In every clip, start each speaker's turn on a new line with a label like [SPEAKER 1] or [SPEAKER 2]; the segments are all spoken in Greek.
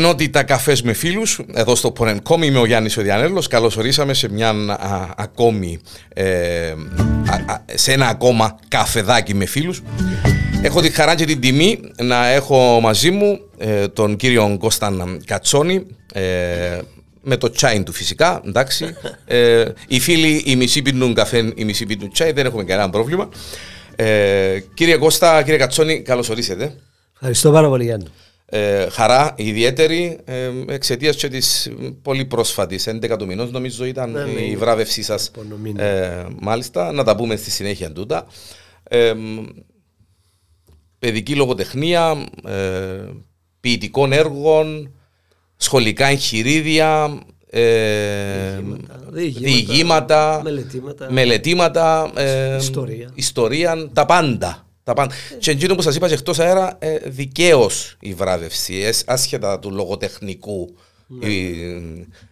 [SPEAKER 1] ενότητα καφές με φίλους. Εδώ στο Πονενκόμ είμαι ο Γιάννης Οδιανέλο. Καλώς ορίσαμε σε, μια, ακόμη, ε, σε ένα ακόμα καφεδάκι με φίλους. Έχω τη χαρά και την τιμή να έχω μαζί μου ε, τον κύριο Κώσταν Κατσόνη. Ε, με το τσάι του φυσικά, εντάξει. ε, οι φίλοι, οι μισοί πίνουν καφέ, οι μισοί πίνουν τσάι, δεν έχουμε κανένα πρόβλημα. Ε, κύριε Κώστα, κύριε Κατσόνη, καλώς ορίσατε.
[SPEAKER 2] Ευχαριστώ πάρα πολύ, Γιάννη.
[SPEAKER 1] Ε, χαρά ιδιαίτερη ε, εξαιτίας και της πολύ πρόσφατης 11 του μηνός, νομίζω ήταν ναι, ναι, η βράβευσή σας. Ε, μάλιστα, να τα πούμε στη συνέχεια τούτα. Ε, παιδική λογοτεχνία, ε, ποιητικών έργων, σχολικά εγχειρίδια, ε, διηγήματα,
[SPEAKER 2] μελετήματα,
[SPEAKER 1] μελετήματα
[SPEAKER 2] ε, ιστορία.
[SPEAKER 1] ιστορία, τα πάντα. Τα πάντα. Ε. Και εκείνο που σας είπα και εκτός αέρα, ε, δικαίως η βράβευση, ε, άσχετα του λογοτεχνικού ναι.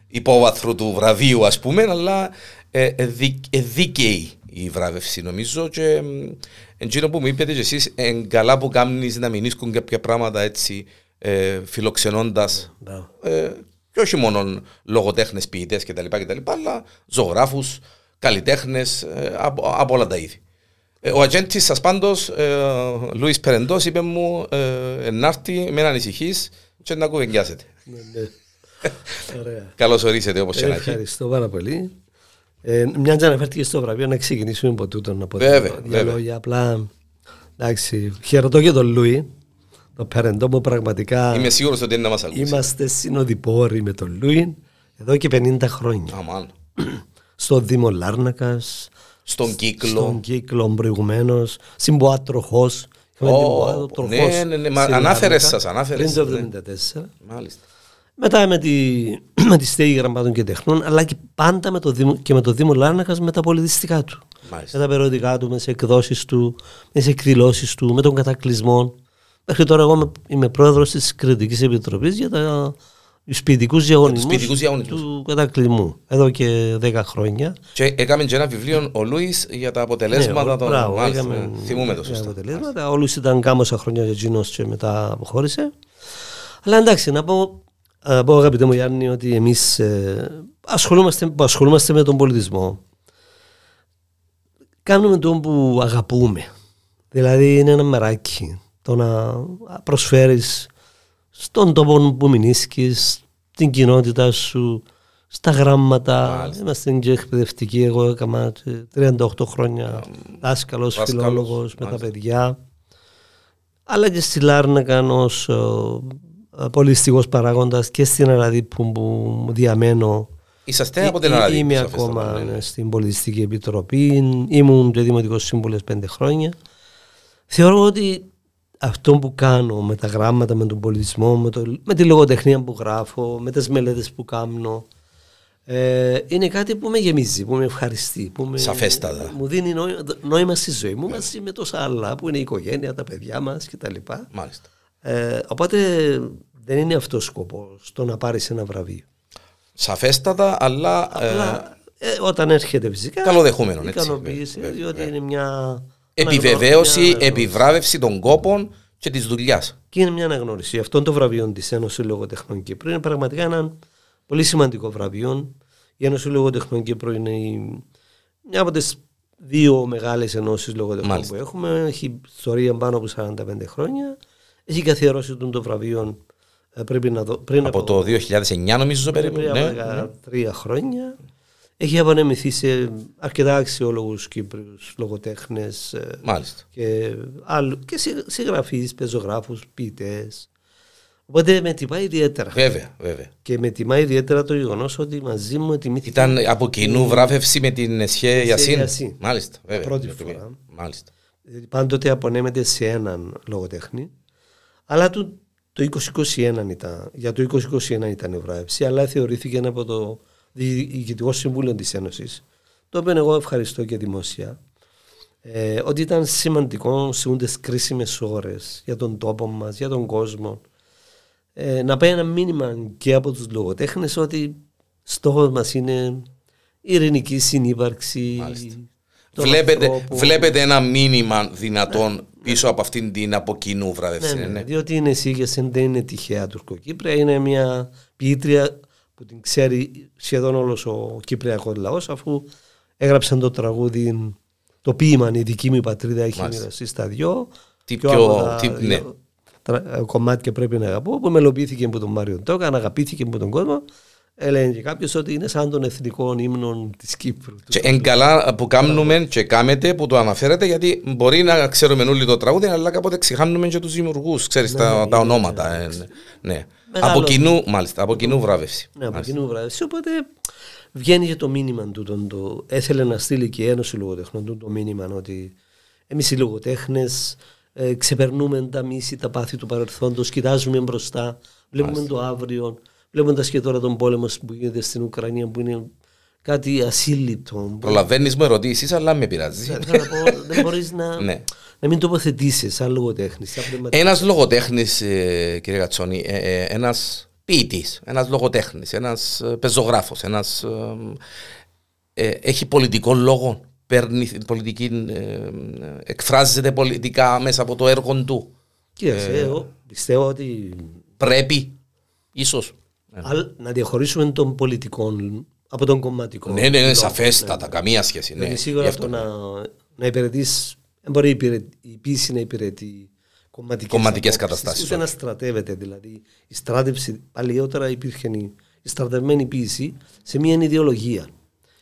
[SPEAKER 1] υπόβαθρου του βραβείου, ας πούμε, αλλά ε, ε, δίκαιη η βράβευση νομίζω. Και εκείνο που μου είπατε και εσείς, καλά που κάνεις να μην ίσκουν κάποια πράγματα έτσι ε, φιλοξενώντας ναι, ναι. ε, και όχι μόνο λογοτέχνες, ποιητές κτλ, αλλά ζωγράφους, καλλιτέχνες ε, από, από, όλα τα είδη. Ε, ο ατζέντης σας πάντως, ε, Λούι Περεντός, είπε μου ε, ενάρτη με να ανησυχεί και να κουβεντιάσετε. Ναι, Καλώς ορίσατε όπως και να
[SPEAKER 2] έχει. Ευχαριστώ πάρα πολύ. Ε, μια και αναφέρθηκε στο βραβείο, να ξεκινήσουμε από τούτο να πω
[SPEAKER 1] δύο
[SPEAKER 2] λόγια. Απλά εντάξει, χαιρετώ και τον Λούι το Περεντό μου πραγματικά.
[SPEAKER 1] Είμαι σίγουρος ότι είναι να μας ακούσει.
[SPEAKER 2] Είμαστε συνοδοιπόροι με τον Λούιν εδώ και 50 χρόνια.
[SPEAKER 1] Αμάν.
[SPEAKER 2] Στο Δήμο Λάρνακας.
[SPEAKER 1] Στον κύκλο.
[SPEAKER 2] Στον κύκλο προηγουμένως. Συμποάτροχο.
[SPEAKER 1] Oh, ναι, ναι, ναι. Ανάφερες σας, ανάφερες.
[SPEAKER 2] Πριν το 1974.
[SPEAKER 1] Μάλιστα.
[SPEAKER 2] Μετά με τη, με τη στέγη γραμμάτων και τεχνών, αλλά και πάντα με το Δήμο, και με το Δήμο Λάρνακας με τα πολιτιστικά του. Μάλιστα. Με τα περιοδικά του, με τις εκδόσεις του, με τις εκδηλώσεις του, με τον κατακλυσμό. Μέχρι τώρα εγώ είμαι πρόεδρος της Κριτικής Επιτροπής για τα σπιτικούς διαγωνισμούς του κατακλειμού. Εδώ και 10 χρόνια.
[SPEAKER 1] Και έκαμε και ένα βιβλίο ο Λούις για τα αποτελέσματα ναι, των
[SPEAKER 2] μπράβο, έκαμε, Θυμούμε το σωστά. Αποτελέσματα. Ο ήταν κάμωσα χρόνια για εκείνος και μετά αποχώρησε. Αλλά εντάξει, να πω, να πω αγαπητέ μου Γιάννη ότι εμείς ε, ασχολούμαστε, ασχολούμαστε με τον πολιτισμό. Κάνουμε τον που αγαπούμε. Δηλαδή είναι ένα μεράκι το να προσφέρεις στον τόπο που μηνίσκεις, την κοινότητα σου, στα γράμματα. Μάλιστα. Είμαστε και εκπαιδευτικοί. Εγώ έκανα 38 χρόνια δάσκαλος, φιλόλογος με τα παιδιά. Αλλά και στη Λάρνακα ως πολιστικός παράγοντας και στην Αραδίπου που διαμένω.
[SPEAKER 1] Είσαστε από την Αραδίπου.
[SPEAKER 2] Είμαι ακόμα ναι. στην Πολιτιστική Επιτροπή. Ήμουν και Δημοτικός Σύμβουλος πέντε χρόνια. Θεωρώ ότι αυτό που κάνω με τα γράμματα, με τον πολιτισμό, με, το, με τη λογοτεχνία που γράφω, με τις μελέτες που κάνω, ε, είναι κάτι που με γεμίζει, που με ευχαριστεί. Που με,
[SPEAKER 1] Σαφέστατα.
[SPEAKER 2] Μου δίνει νόημα στη ζωή μου μαζί με τόσα άλλα που είναι η οικογένεια, τα παιδιά μας κτλ.
[SPEAKER 1] Μάλιστα.
[SPEAKER 2] Ε, οπότε δεν είναι αυτός ο σκοπός το να πάρεις ένα βραβείο.
[SPEAKER 1] Σαφέστατα, αλλά.
[SPEAKER 2] Απλά, ε, ε, όταν έρχεται φυσικά.
[SPEAKER 1] Καλοδεχούμενο.
[SPEAKER 2] Ικανοποίηση, διότι είναι μια
[SPEAKER 1] επιβεβαίωση, επιβράβευση των κόπων και της δουλειάς.
[SPEAKER 2] Και είναι μια αναγνώριση. Αυτό το βραβείο της Ένωσης Λογοτεχνών Κύπρου είναι πραγματικά ένα πολύ σημαντικό βραβείο. Η Ένωση Λογοτεχνών Κύπρου είναι η... μια από τις δύο μεγάλες ενώσεις λογοτεχνών που έχουμε. Έχει ιστορία πάνω από 45 χρόνια. Έχει καθιερώσει τον το βραβείο ε, πρέπει να δω,
[SPEAKER 1] πριν από, από το 2009 νομίζω περίπου.
[SPEAKER 2] Πριν από ναι. 13 χρόνια. Έχει απονεμηθεί σε αρκετά αξιόλογους Κύπριους λογοτέχνες.
[SPEAKER 1] Ε, Μάλιστα.
[SPEAKER 2] Και, άλλου, και συγγραφείς, πεζογράφους, ποιητές. Οπότε με τιμά ιδιαίτερα.
[SPEAKER 1] Βέβαια, βέβαια.
[SPEAKER 2] Και με τιμά ιδιαίτερα το γεγονός ότι μαζί μου ετοιμήθηκε.
[SPEAKER 1] Ήταν από κοινού βράβευση με την Εσχέ Γιασίν. Μάλιστα, βέβαια.
[SPEAKER 2] Πρώτη φορά.
[SPEAKER 1] Μάλιστα.
[SPEAKER 2] Πάντοτε απονέμεται σε έναν λογοτέχνη. Αλλά το, το 2021 ήταν, για το 2021 ήταν η βράβευση, αλλά θεωρήθηκε από το Διοικητικό Συμβούλιο της Ένωσης, το οποίο εγώ ευχαριστώ και δημόσια, ε, ότι ήταν σημαντικό σε τις κρίσιμες ώρες για τον τόπο μας, για τον κόσμο, ε, να πάει ένα μήνυμα και από τους λογοτέχνες ότι στόχος μας είναι η ειρηνική συνύπαρξη.
[SPEAKER 1] Βλέπετε, βλέπετε ένα μήνυμα δυνατόν πίσω από αυτήν την από κοινού βράδευση.
[SPEAKER 2] Ναι,
[SPEAKER 1] Ναι,
[SPEAKER 2] ναι,
[SPEAKER 1] ναι.
[SPEAKER 2] διότι είναι Σίγεσεν δεν είναι τυχαία Τουρκοκύπρια, είναι μια ποιήτρια που την ξέρει σχεδόν όλος ο Κυπριακός λαός αφού έγραψαν το τραγούδι, το ποίημα «Η δική μου η πατρίδα έχει
[SPEAKER 1] Μάλιστα.
[SPEAKER 2] μοιραστεί στα δυο».
[SPEAKER 1] Τι
[SPEAKER 2] Πιο
[SPEAKER 1] πιο-
[SPEAKER 2] από τα
[SPEAKER 1] τι-
[SPEAKER 2] δυο
[SPEAKER 1] ναι.
[SPEAKER 2] τρα- ε, κομμάτια πρέπει να αγαπώ που μελοποιήθηκε από τον Μάριο Τόκα, αγαπήθηκε από τον κόσμο. Έλεγε και κάποιος ότι είναι σαν τον εθνικό ύμνο της Κύπρου.
[SPEAKER 1] Και εν καλά που κάνουμε και κάμετε που το αναφέρετε γιατί μπορεί να ξέρουμε όλοι το τραγούδι αλλά κάποτε ξεχάνουμε και τους δημιουργούς, ξέρεις τα,
[SPEAKER 2] ναι,
[SPEAKER 1] τα
[SPEAKER 2] ναι,
[SPEAKER 1] ονόματα. ε, ναι. ναι.
[SPEAKER 2] Μεγάλο.
[SPEAKER 1] Από κοινού, μάλιστα, από κοινού βράβευση.
[SPEAKER 2] Ναι, από
[SPEAKER 1] Μάλιστα.
[SPEAKER 2] κοινού βράδυ. Οπότε βγαίνει και το μήνυμα του. Τον, το, έθελε να στείλει και η Ένωση Λογοτεχνών του το μήνυμα ότι εμείς οι λογοτέχνε ε, ξεπερνούμε τα μίση, τα πάθη του παρελθόντος, κοιτάζουμε μπροστά, βλέπουμε το αύριο, βλέποντας και τώρα τον πόλεμο που γίνεται στην Ουκρανία που είναι κάτι ασύλληπτο.
[SPEAKER 1] Προλαβαίνεις με ερωτήσεις αλλά με πειράζει.
[SPEAKER 2] Θέλω να πω, δεν μπορείς να,
[SPEAKER 1] Ναι.
[SPEAKER 2] Να μην τοποθετήσεις σαν λογοτέχνης. σαν πνευματική.
[SPEAKER 1] Ένας λογοτέχνης, ε, κύριε Κατσόνη, ε, ε, ένας ποιητής, ένας λογοτέχνης, ένας ε, πεζογράφος, ένας ε, ε, έχει πολιτικό λόγο, παίρνει πολιτική, ε, εκφράζεται πολιτικά μέσα από το έργο του.
[SPEAKER 2] Κοίταξε,
[SPEAKER 1] Ε.
[SPEAKER 2] εγώ πιστεύω ότι
[SPEAKER 1] Πρέπει, ίσως.
[SPEAKER 2] Αλ- να διαχωρίσουμε τον πολιτικό από τον κομματικό.
[SPEAKER 1] Ναι, ναι, ναι,
[SPEAKER 2] λόγο.
[SPEAKER 1] σαφέστατα, καμία σχέση. Ναι,
[SPEAKER 2] Γιατί
[SPEAKER 1] Γι'
[SPEAKER 2] σίγουρα
[SPEAKER 1] αυτό.
[SPEAKER 2] το να, να υπηρετείς, δεν μπορεί η υπηρε- η πίση να υπηρετεί κομματικές,
[SPEAKER 1] Κομματικές
[SPEAKER 2] απόψεις,
[SPEAKER 1] καταστάσεις,
[SPEAKER 2] Ούτε να στρατεύεται. Δηλαδή, η στράτευση, παλιότερα υπήρχε η, η στρατευμένη πίση σε μια ιδεολογία.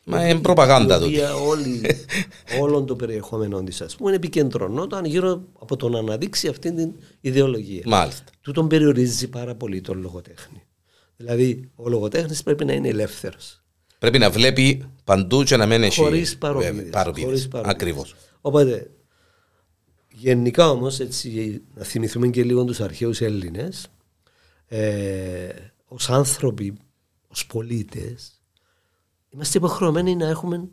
[SPEAKER 1] Μα είναι προπαγάνδα
[SPEAKER 2] η
[SPEAKER 1] του.
[SPEAKER 2] οποία όλη, όλων των περιεχόμενων της ας πούμε επικεντρωνόταν γύρω από το να αναδείξει αυτή την ιδεολογία.
[SPEAKER 1] Μάλιστα.
[SPEAKER 2] Τούτον περιορίζει πάρα πολύ τον λογοτέχνη. Δηλαδή, ο λογοτέχνης πρέπει να είναι ελεύθερος.
[SPEAKER 1] Πρέπει να βλέπει παντού και να μην έχει
[SPEAKER 2] Χωρίς παροπίδες.
[SPEAKER 1] βέβαια, παροπίδες.
[SPEAKER 2] Χωρίς παροπίδες.
[SPEAKER 1] Ακριβώς.
[SPEAKER 2] Οπότε, γενικά όμως, έτσι, να θυμηθούμε και λίγο τους αρχαίους Έλληνες, ε, ως άνθρωποι, ως πολίτες, είμαστε υποχρεωμένοι να έχουμε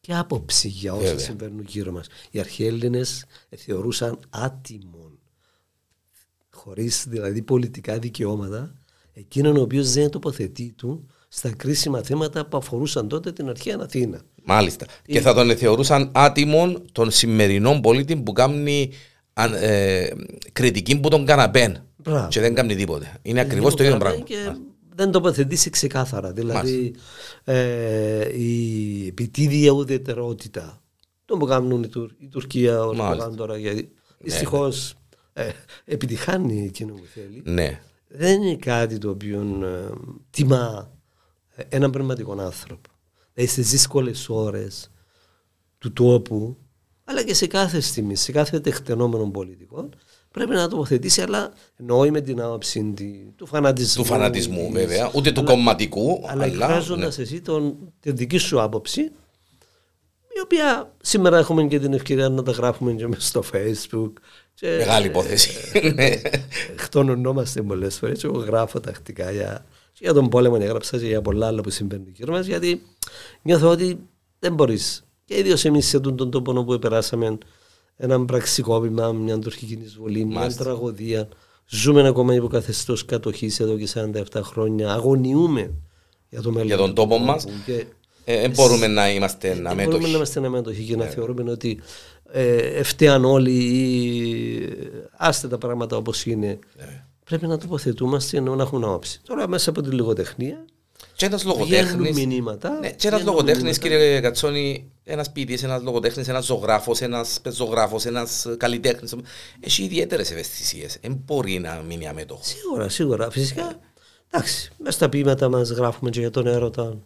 [SPEAKER 2] και άποψη για όσα
[SPEAKER 1] Βέβαια.
[SPEAKER 2] συμβαίνουν γύρω μας. Οι αρχαίοι Έλληνες θεωρούσαν άτιμον, χωρίς δηλαδή πολιτικά δικαιώματα, εκείνον ο οποίος δεν τοποθετεί του στα κρίσιμα θέματα που αφορούσαν τότε την αρχαία Αθήνα.
[SPEAKER 1] Μάλιστα. Και θα τον θεωρούσαν άτιμον τον σημερινό πολίτη που κάνει αν- ε, κριτική που τον καναπέν.
[SPEAKER 2] Μπράβο.
[SPEAKER 1] Και δεν κάνει τίποτε. Είναι ακριβώς το ίδιο πράγμα.
[SPEAKER 2] Και δεν τοποθετήσει ξεκάθαρα. Δηλαδή ε, η επιτίδια ουδετερότητα. Το που κάνουν η, Τουρ- η Τουρκία όλα που
[SPEAKER 1] Μάλιστα.
[SPEAKER 2] κάνουν τώρα. Γιατί δυστυχώς ε, επιτυχάνει εκείνο που θέλει.
[SPEAKER 1] Ναι.
[SPEAKER 2] Δεν είναι κάτι το οποίο ε, τιμά ε, έναν πνευματικό άνθρωπο. Δηλαδή στι δύσκολες ώρες του τόπου, αλλά και σε κάθε στιγμή, σε κάθε τεκτενόμενο πολιτικό, πρέπει να τοποθετήσει, αλλά εννοεί με την άποψη τη- του φανατισμού.
[SPEAKER 1] Του φανατισμού
[SPEAKER 2] της-
[SPEAKER 1] βέβαια. Ούτε του κομματικού.
[SPEAKER 2] αλλά
[SPEAKER 1] Αλλά.
[SPEAKER 2] εκφράζοντας
[SPEAKER 1] ναι.
[SPEAKER 2] εσύ τον, τη δική σου άποψη, η οποία σήμερα έχουμε και την ευκαιρία να τα γράφουμε και μέσα στο facebook. Και,
[SPEAKER 1] Μεγάλη υπόθεση. Ναι.
[SPEAKER 2] Χτονωνόμαστε πολλές φορές. Εγώ γράφω τακτικά για, και για τον πόλεμο, έγραψα και για πολλά άλλα που συμβαίνουν γύρω μας, γιατί νιώθω ότι δεν μπορείς. Και ιδίως εμείς σε αυτόν τον τόπο που περάσαμε ένα πραξικόπημα, μια τουρκική εισβολή, μια
[SPEAKER 1] Μάλιστα.
[SPEAKER 2] τραγωδία. Ζούμε ακόμα υπό καθεστώς κατοχής εδώ και 47 χρόνια. Αγωνιούμε για το μέλλον.
[SPEAKER 1] Για τον
[SPEAKER 2] του
[SPEAKER 1] τόπο
[SPEAKER 2] τόπου.
[SPEAKER 1] μας.
[SPEAKER 2] Και
[SPEAKER 1] Ε, Δεν μπορούμε να είμαστε
[SPEAKER 2] δεν μπορούμε να
[SPEAKER 1] αμέτωχοι.
[SPEAKER 2] είμαστε αμέτωχοι και να θεωρούμε ότι ε, ευταίαν όλοι ή άστε τα πράγματα όπως είναι. Πρέπει να τοποθετούμαστε ενώ να έχουμε άποψη. Τώρα μέσα από τη λογοτεχνία
[SPEAKER 1] Και ένας
[SPEAKER 2] βγαίνουν
[SPEAKER 1] λογοτέχνης.
[SPEAKER 2] μηνύματα.
[SPEAKER 1] Ναι, και ένας
[SPEAKER 2] βγαίνουν
[SPEAKER 1] λογοτέχνης,
[SPEAKER 2] μηνύματα.
[SPEAKER 1] κύριε Κατσόνη, ένας ποιητής, ένας λογοτέχνης, ένας ζωγράφος, ένας πεζογράφος, ένας καλλιτέχνης. Έχει ιδιαίτερες ευαισθησίες. Δεν μπορεί να μείνει αμέτωχος.
[SPEAKER 2] Σίγουρα, σίγουρα. Φυσικά, εντάξει, μέσα στα ποίηματα μας γράφουμε και για τον έρωτα.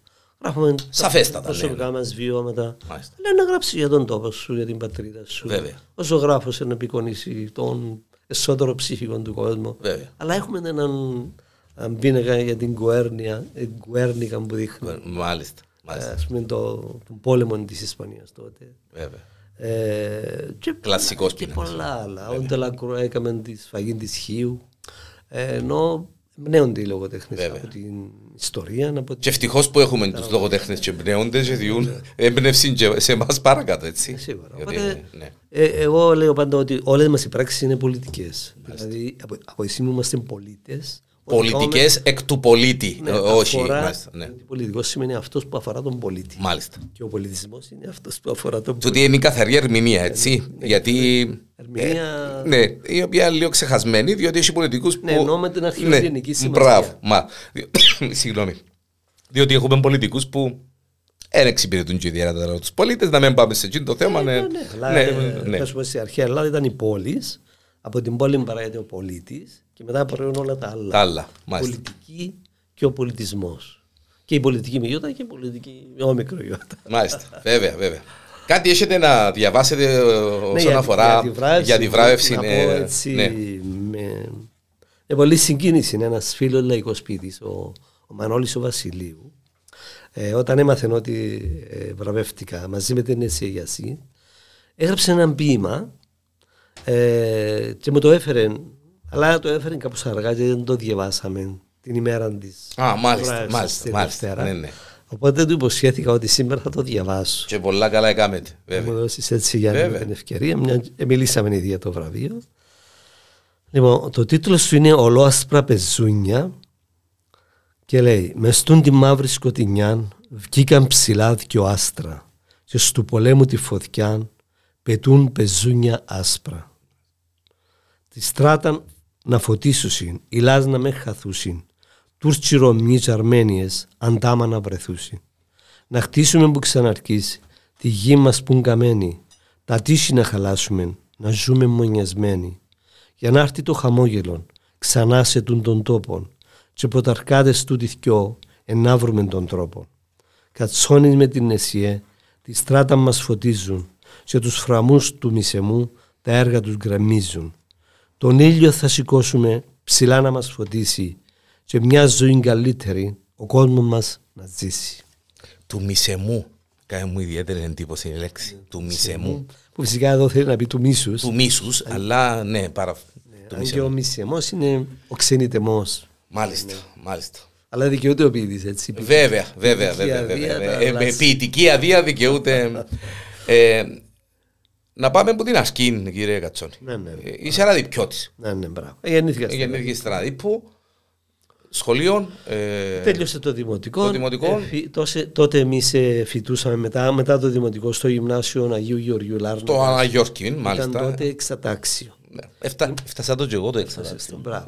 [SPEAKER 2] Γράφουμε τα
[SPEAKER 1] Σαφέστατα,
[SPEAKER 2] προσωπικά
[SPEAKER 1] ναι,
[SPEAKER 2] μας βιώματα.
[SPEAKER 1] Μάλιστα.
[SPEAKER 2] Αλλά να γράψει για τον τόπο σου, για την πατρίδα σου.
[SPEAKER 1] Βέβαια.
[SPEAKER 2] Ο ζωγράφος να απεικονίσει τον εσωτερικό ψυχικό του κόσμου.
[SPEAKER 1] Βέβαια.
[SPEAKER 2] Αλλά έχουμε έναν έναν πίνακα για την Κουέρνια, την Κουέρνικα που δείχνει.
[SPEAKER 1] Μάλιστα. Μάλιστα.
[SPEAKER 2] Ας πούμε το, τον πόλεμο της Ισπανίας τότε.
[SPEAKER 1] Βέβαια.
[SPEAKER 2] Ε, και,
[SPEAKER 1] Κλασικός
[SPEAKER 2] και
[SPEAKER 1] πίνακας.
[SPEAKER 2] πολλά άλλα. Ο Τελακρό έκαμε τη σφαγή της Χίου. Ε, ενώ εμπνέονται οι λογοτέχνες
[SPEAKER 1] Βέβαια.
[SPEAKER 2] από την ιστορία. Από
[SPEAKER 1] Και ευτυχώς που έχουμε τους λογοτέχνες και εμπνέονται και διούν έμπνευση και σε εμάς παρακάτω, έτσι.
[SPEAKER 2] Ναι. Σίγουρα.
[SPEAKER 1] Γιατί,
[SPEAKER 2] Οπότε,
[SPEAKER 1] ναι.
[SPEAKER 2] ε, εγώ λέω πάντα ότι όλες μας οι πράξεις είναι πολιτικές. Δηλαδή, από, από εσύ που είμαστε πολίτες,
[SPEAKER 1] Πολιτικές εκ του πολίτη.
[SPEAKER 2] Ναι,
[SPEAKER 1] Ε, όχι.
[SPEAKER 2] αφορά-
[SPEAKER 1] Μάλιστα. Ναι.
[SPEAKER 2] Πολιτικό σημαίνει αυτός που αφορά τον πολίτη.
[SPEAKER 1] Μάλιστα.
[SPEAKER 2] Και ο πολιτισμός είναι αυτός που αφορά τον
[SPEAKER 1] Το
[SPEAKER 2] πολίτη.
[SPEAKER 1] ότι είναι η καθαρή ερμηνεία, έτσι. Γιατί.
[SPEAKER 2] Ερμηνεία-
[SPEAKER 1] ε, ναι, η οποία είναι λίγο ξεχασμένη, διότι έχει πολιτικούς που.
[SPEAKER 2] Ναι, εννοώ με την αρχαιοελληνική σημασία.
[SPEAKER 1] Μπράβο. Μα, δι- συγγνώμη. Διότι έχουμε πολιτικούς που δεν εξυπηρετούν και ιδιαίτερα τους πολίτες, να μην πάμε σε εκείνο το θέμα. Ναι,
[SPEAKER 2] Ναι, ναι. Αλλά
[SPEAKER 1] ναι,
[SPEAKER 2] ε,
[SPEAKER 1] ναι.
[SPEAKER 2] να σου πω, στην αρχαία Ελλάδα ήταν η πόλης. Από την πόλη παράγεται ο πολίτης και μετά προέρχονται όλα τα άλλα.
[SPEAKER 1] Τα άλλα. Μάλιστα.
[SPEAKER 2] πολιτική και ο πολιτισμός. Και η πολιτική με ιώτα και η πολιτική με όμικρο ιώτα.
[SPEAKER 1] Μάλιστα. Βέβαια, βέβαια. Κάτι έχετε να διαβάσετε ε, όσον
[SPEAKER 2] Ναι, για-
[SPEAKER 1] αφορά
[SPEAKER 2] για τη βράβευση,
[SPEAKER 1] για τη βράβευση.
[SPEAKER 2] Να
[SPEAKER 1] ναι,
[SPEAKER 2] πω έτσι,
[SPEAKER 1] ναι.
[SPEAKER 2] με, με πολύ συγκίνηση είναι ένας φίλος λαϊκός ποιητής, ο, ο Μανώλης ο Βασιλείου. Ε, όταν έμαθε ότι ε, βραβεύτηκα μαζί με την Εσιαγιασή, έγραψε ένα ποίημα ε, και μου το έφερε, αλλά το έφερε κάπως αργά και δεν το διαβάσαμε την ημέρα της
[SPEAKER 1] Α, μάλιστα,
[SPEAKER 2] βράβευσης
[SPEAKER 1] μάλιστα,
[SPEAKER 2] τη
[SPEAKER 1] μάλιστα.
[SPEAKER 2] Δευτέρα.
[SPEAKER 1] Ναι, ναι.
[SPEAKER 2] Οπότε του υποσχέθηκα ότι σήμερα θα το διαβάσω.
[SPEAKER 1] Και πολλά καλά έκαμετε.
[SPEAKER 2] Θα
[SPEAKER 1] Βέβαια.
[SPEAKER 2] μου δώσεις έτσι για
[SPEAKER 1] Βέβαια.
[SPEAKER 2] την ευκαιρία. Μια... ε, μιλήσαμε ήδη για το βραβείο. Λοιπόν, το τίτλος του είναι Ολόασπρα πεζούνια και λέει «Μες στούν τη μαύρη σκοτεινιά βγήκαν ψηλά δυο άστρα και στους πολέμου τη φωτιά πετούν πεζούνια άσπρα. Τη στράταν να φωτίσουσιν, οι λάς να με χαθούσιν, Τούρτσι Ρωμιείς Αρμένιες αντάμα να βρεθούσιν. Να χτίσουμε που ξαναρκίσει, τη γη μας που καμένη, τα τύχη να χαλάσουμε, να ζούμε μονιασμένοι. Για να έρθει το χαμόγελο, ξανά σε τούν των τόπων, και ποταρκάδες του θκιό, ενάβρουμε τον τρόπο. Κατσόνεις με την εσιέ, τη στράτα μας φωτίζουν, και τους φραμμούς του μισεμού τα έργα τους γκρεμίζουν. Τον ήλιο θα σηκώσουμε ψηλά να μας φωτίσει και μια ζωή καλύτερη ο κόσμος μας να ζήσει.
[SPEAKER 1] Του μισεμού. Κάνει μου ιδιαίτερη εντύπωση η λέξη. Του μισεμού.
[SPEAKER 2] Που φυσικά εδώ θέλει να πει του μίσους.
[SPEAKER 1] Του μίσους, αλλά ναι, παρα. του
[SPEAKER 2] Αν και
[SPEAKER 1] μισεμού.
[SPEAKER 2] ο μισεμός είναι ο ξενιτεμός.
[SPEAKER 1] Μάλιστα, μάλιστα.
[SPEAKER 2] Αλλά δικαιούται ο ποιητής έτσι.
[SPEAKER 1] Βέβαια, βέβαια,
[SPEAKER 2] Ποιητική
[SPEAKER 1] βέβαια.
[SPEAKER 2] αδεία
[SPEAKER 1] βέβαια.
[SPEAKER 2] να
[SPEAKER 1] Ε, με
[SPEAKER 2] αλλάζει.
[SPEAKER 1] ποιητική αδεία δικαιούται. ε, να πάμε από την ασκή, κύριε Κατσόνη.
[SPEAKER 2] Ναι, ναι.
[SPEAKER 1] Ε, Είσαι ραδιπιώτης.
[SPEAKER 2] Ναι, ναι, μπράβο. Ε, Γεννήθηκα στην
[SPEAKER 1] Γεννήθηκες στην Ραδίπου, σχολείο. ε,
[SPEAKER 2] Τέλειωσε το δημοτικό.
[SPEAKER 1] Το δημοτικό.
[SPEAKER 2] Ε, φι- τόσε- τότε εμείς φοιτούσαμε μετά, μετά το δημοτικό στο γυμνάσιο Αγίου Γεωργίου Λάρνα.
[SPEAKER 1] Το Αναγιόρκιν,
[SPEAKER 2] Ήταν
[SPEAKER 1] μάλιστα.
[SPEAKER 2] τότε εξατάξιο.
[SPEAKER 1] Ναι. Έφτα- Έφτασα το και εγώ το εξετάστημα.
[SPEAKER 2] Μπράβο.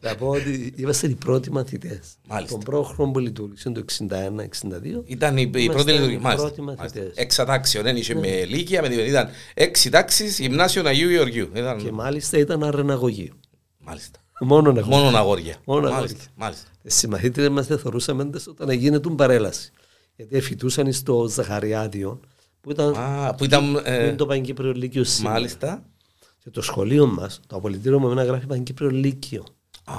[SPEAKER 2] Να πω ότι είμαστε οι πρώτοι μαθητές.
[SPEAKER 1] Μάλιστα.
[SPEAKER 2] Τον πρόχρονο που λειτουργήσε το 61-62.
[SPEAKER 1] Ήταν η, η
[SPEAKER 2] Είμαστε
[SPEAKER 1] πρώτη
[SPEAKER 2] οι
[SPEAKER 1] λειτουργία. Μάλιστα.
[SPEAKER 2] πρώτοι μαθητές. Ναι.
[SPEAKER 1] μάλιστα. Εξατάξεων, δεν είχε με λύκεια, με την ήταν έξι τάξεις, γυμνάσιο Αγίου Γεωργίου. Ήταν...
[SPEAKER 2] Και μάλιστα ήταν αρεναγωγείο.
[SPEAKER 1] Μάλιστα.
[SPEAKER 2] Μόνο αγωγείο.
[SPEAKER 1] Μόνο αγόρια.
[SPEAKER 2] Μόνο
[SPEAKER 1] μάλιστα.
[SPEAKER 2] αγόρια.
[SPEAKER 1] μάλιστα.
[SPEAKER 2] Οι συμμαθήτρε μας δεν θεωρούσαμε όταν έγινε του παρέλαση. Γιατί φοιτούσαν στο Ζαχαριάδιο που ήταν,
[SPEAKER 1] Α, που ήταν.
[SPEAKER 2] που
[SPEAKER 1] ε,
[SPEAKER 2] είναι το Παγκύπριο Λύκειο σήμερα.
[SPEAKER 1] μάλιστα.
[SPEAKER 2] Και το σχολείο μας, το απολυτήριο μου, εμένα γράφει Παγκύπριο Λύκειο.
[SPEAKER 1] Α,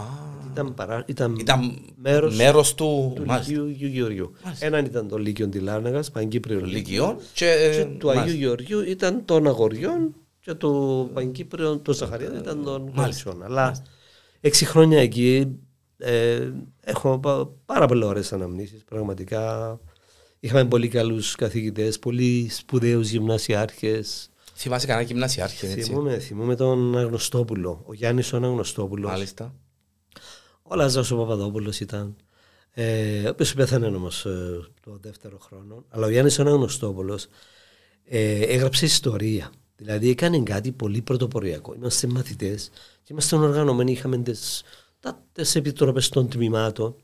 [SPEAKER 2] Ήταν, παρά, ήταν,
[SPEAKER 1] ήταν
[SPEAKER 2] μέρος
[SPEAKER 1] μέρος του,
[SPEAKER 2] του
[SPEAKER 1] μάλιστα,
[SPEAKER 2] Λυκείου Αγίου Γεωργίου. Έναν ήταν το Λύκειο της Λάρναγας, Παγκύπριο Λύκειο.
[SPEAKER 1] Λυκειών και, ε,
[SPEAKER 2] Και του Αγίου
[SPEAKER 1] μάλιστα.
[SPEAKER 2] Γεωργίου ήταν των Αγοριών και το Παγκύπριο, το Ζαχαριάδιο ήταν των Μάλιστα. Αλλά έξι χρόνια εκεί ε, έχω πα- πάρα πολλές ωραίες αναμνήσεις. Πραγματικά είχαμε πολύ καλούς καθηγητές, πολύ σπουδαίους γυμνασιάρχες.
[SPEAKER 1] Θυμάσαι κανένα γυμνασιάρχη, έτσι;
[SPEAKER 2] Θυμούμαι, θυμούμαι τον Αγνωστόπουλο, ο Γιάννης ο Αγνωστόπουλος.
[SPEAKER 1] Μάλιστα.
[SPEAKER 2] Ο Λάζαρος ο Παπαδόπουλος ήταν, ε, ο οποίος πέθανε όμως ε, το δεύτερο χρόνο. Αλλά ο Γιάννης ο Αγνωστόπουλος ε, έγραψε ιστορία. Δηλαδή έκανε κάτι πολύ πρωτοποριακό. Είμαστε μαθητές και είμαστε οργανωμένοι, είχαμε τις, τα, τις επιτροπές των τμήματων.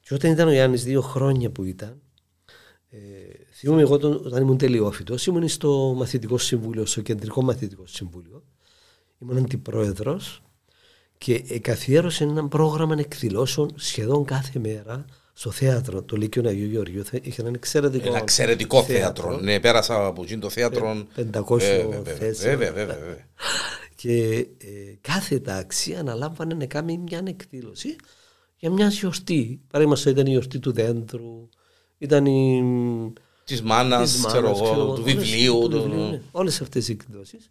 [SPEAKER 2] Και όταν ήταν ο Γιάννης δύο χρόνια που ήταν, ε, θυμούμαι εγώ τον, όταν ήμουν τελειόφυτος, ήμουν στο μαθητικό συμβούλιο, στο κεντρικό μαθητικό συμβούλιο. Ήμουν αντιπρόεδρος και ε, καθιέρωσε ένα πρόγραμμα εκδηλώσεων σχεδόν κάθε μέρα στο θέατρο, το Λύκειο Αγίου Γεωργίου. Θε- Είχε ένα εξαιρετικό,
[SPEAKER 1] Ένα εξαιρετικό θέατρο. Ναι, πέρασα από εκείνο το θέατρο.
[SPEAKER 2] 500
[SPEAKER 1] Ε, βέβαια,
[SPEAKER 2] θέσεων.
[SPEAKER 1] Βέβαια, βέβαια, βέβαια.
[SPEAKER 2] Και ε, κάθε τάξη αναλάμβανε να κάνει μια εκδήλωση για μια γιορτή. Παραδείγματο ήταν η γιορτή του δέντρου, ήταν η.
[SPEAKER 1] Της μάνας,
[SPEAKER 2] της μάνας,
[SPEAKER 1] ξέρω
[SPEAKER 2] ξέρω
[SPEAKER 1] εγώ,
[SPEAKER 2] εγώ,
[SPEAKER 1] του
[SPEAKER 2] όλες-
[SPEAKER 1] βιβλίου.
[SPEAKER 2] του
[SPEAKER 1] του-
[SPEAKER 2] βιβλίου, ναι. Όλες αυτές οι εκδόσεις.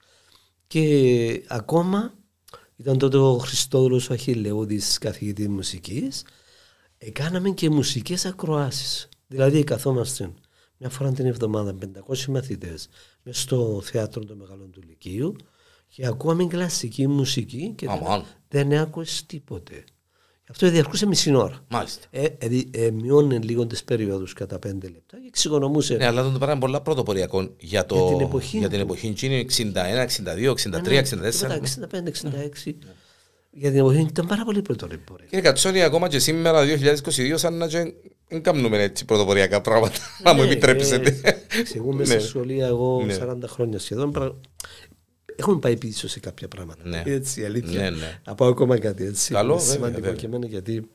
[SPEAKER 2] Και ακόμα ήταν τότε ο Χριστόδουλος ο Αχιλεούδης καθηγητής μουσικής. Έκαναμε και μουσικές ακροάσεις. Δηλαδή καθόμαστε μια φορά την εβδομάδα 500 μαθητές μέσα στο θέατρο των Μεγαλών του Λυκείου και ακούαμε κλασική μουσική και δεν,
[SPEAKER 1] Αμάν.
[SPEAKER 2] δεν άκουσες τίποτε. Αυτό διαρκούσε μισή ώρα.
[SPEAKER 1] Μάλιστα.
[SPEAKER 2] Ε, δηλαδή, ε, μειώνε λίγο τι περιόδου κατά πέντε λεπτά και εξοικονομούσε.
[SPEAKER 1] Ναι, αλλά το πράγμα είναι πολλά πρωτοποριακό για, το,
[SPEAKER 2] Για την εποχή
[SPEAKER 1] για την
[SPEAKER 2] του.
[SPEAKER 1] εποχή. Και είναι 61, 62, 63, 64.
[SPEAKER 2] 65-66. Για την εποχή ήταν πάρα πολύ πρωτοποριακό.
[SPEAKER 1] Κύριε Κατσόνη, ακόμα και σήμερα, 2022, σαν να και δεν κάνουμε έτσι πρωτοποριακά πράγματα. Να μου
[SPEAKER 2] Ναι,
[SPEAKER 1] επιτρέψετε.
[SPEAKER 2] ε, Εξηγούμε
[SPEAKER 1] Ναι.
[SPEAKER 2] στα σχολεία εγώ
[SPEAKER 1] Ναι.
[SPEAKER 2] 40 χρόνια σχεδόν. Πρα- Έχουμε πάει πίσω σε κάποια πράγματα.
[SPEAKER 1] Ναι.
[SPEAKER 2] Έτσι, η αλήθεια.
[SPEAKER 1] Ναι, ναι.
[SPEAKER 2] Να πω ακόμα κάτι έτσι.
[SPEAKER 1] Καλό,
[SPEAKER 2] Είναι
[SPEAKER 1] βέβαια,
[SPEAKER 2] σημαντικό
[SPEAKER 1] βέβαια.
[SPEAKER 2] και εμένα γιατί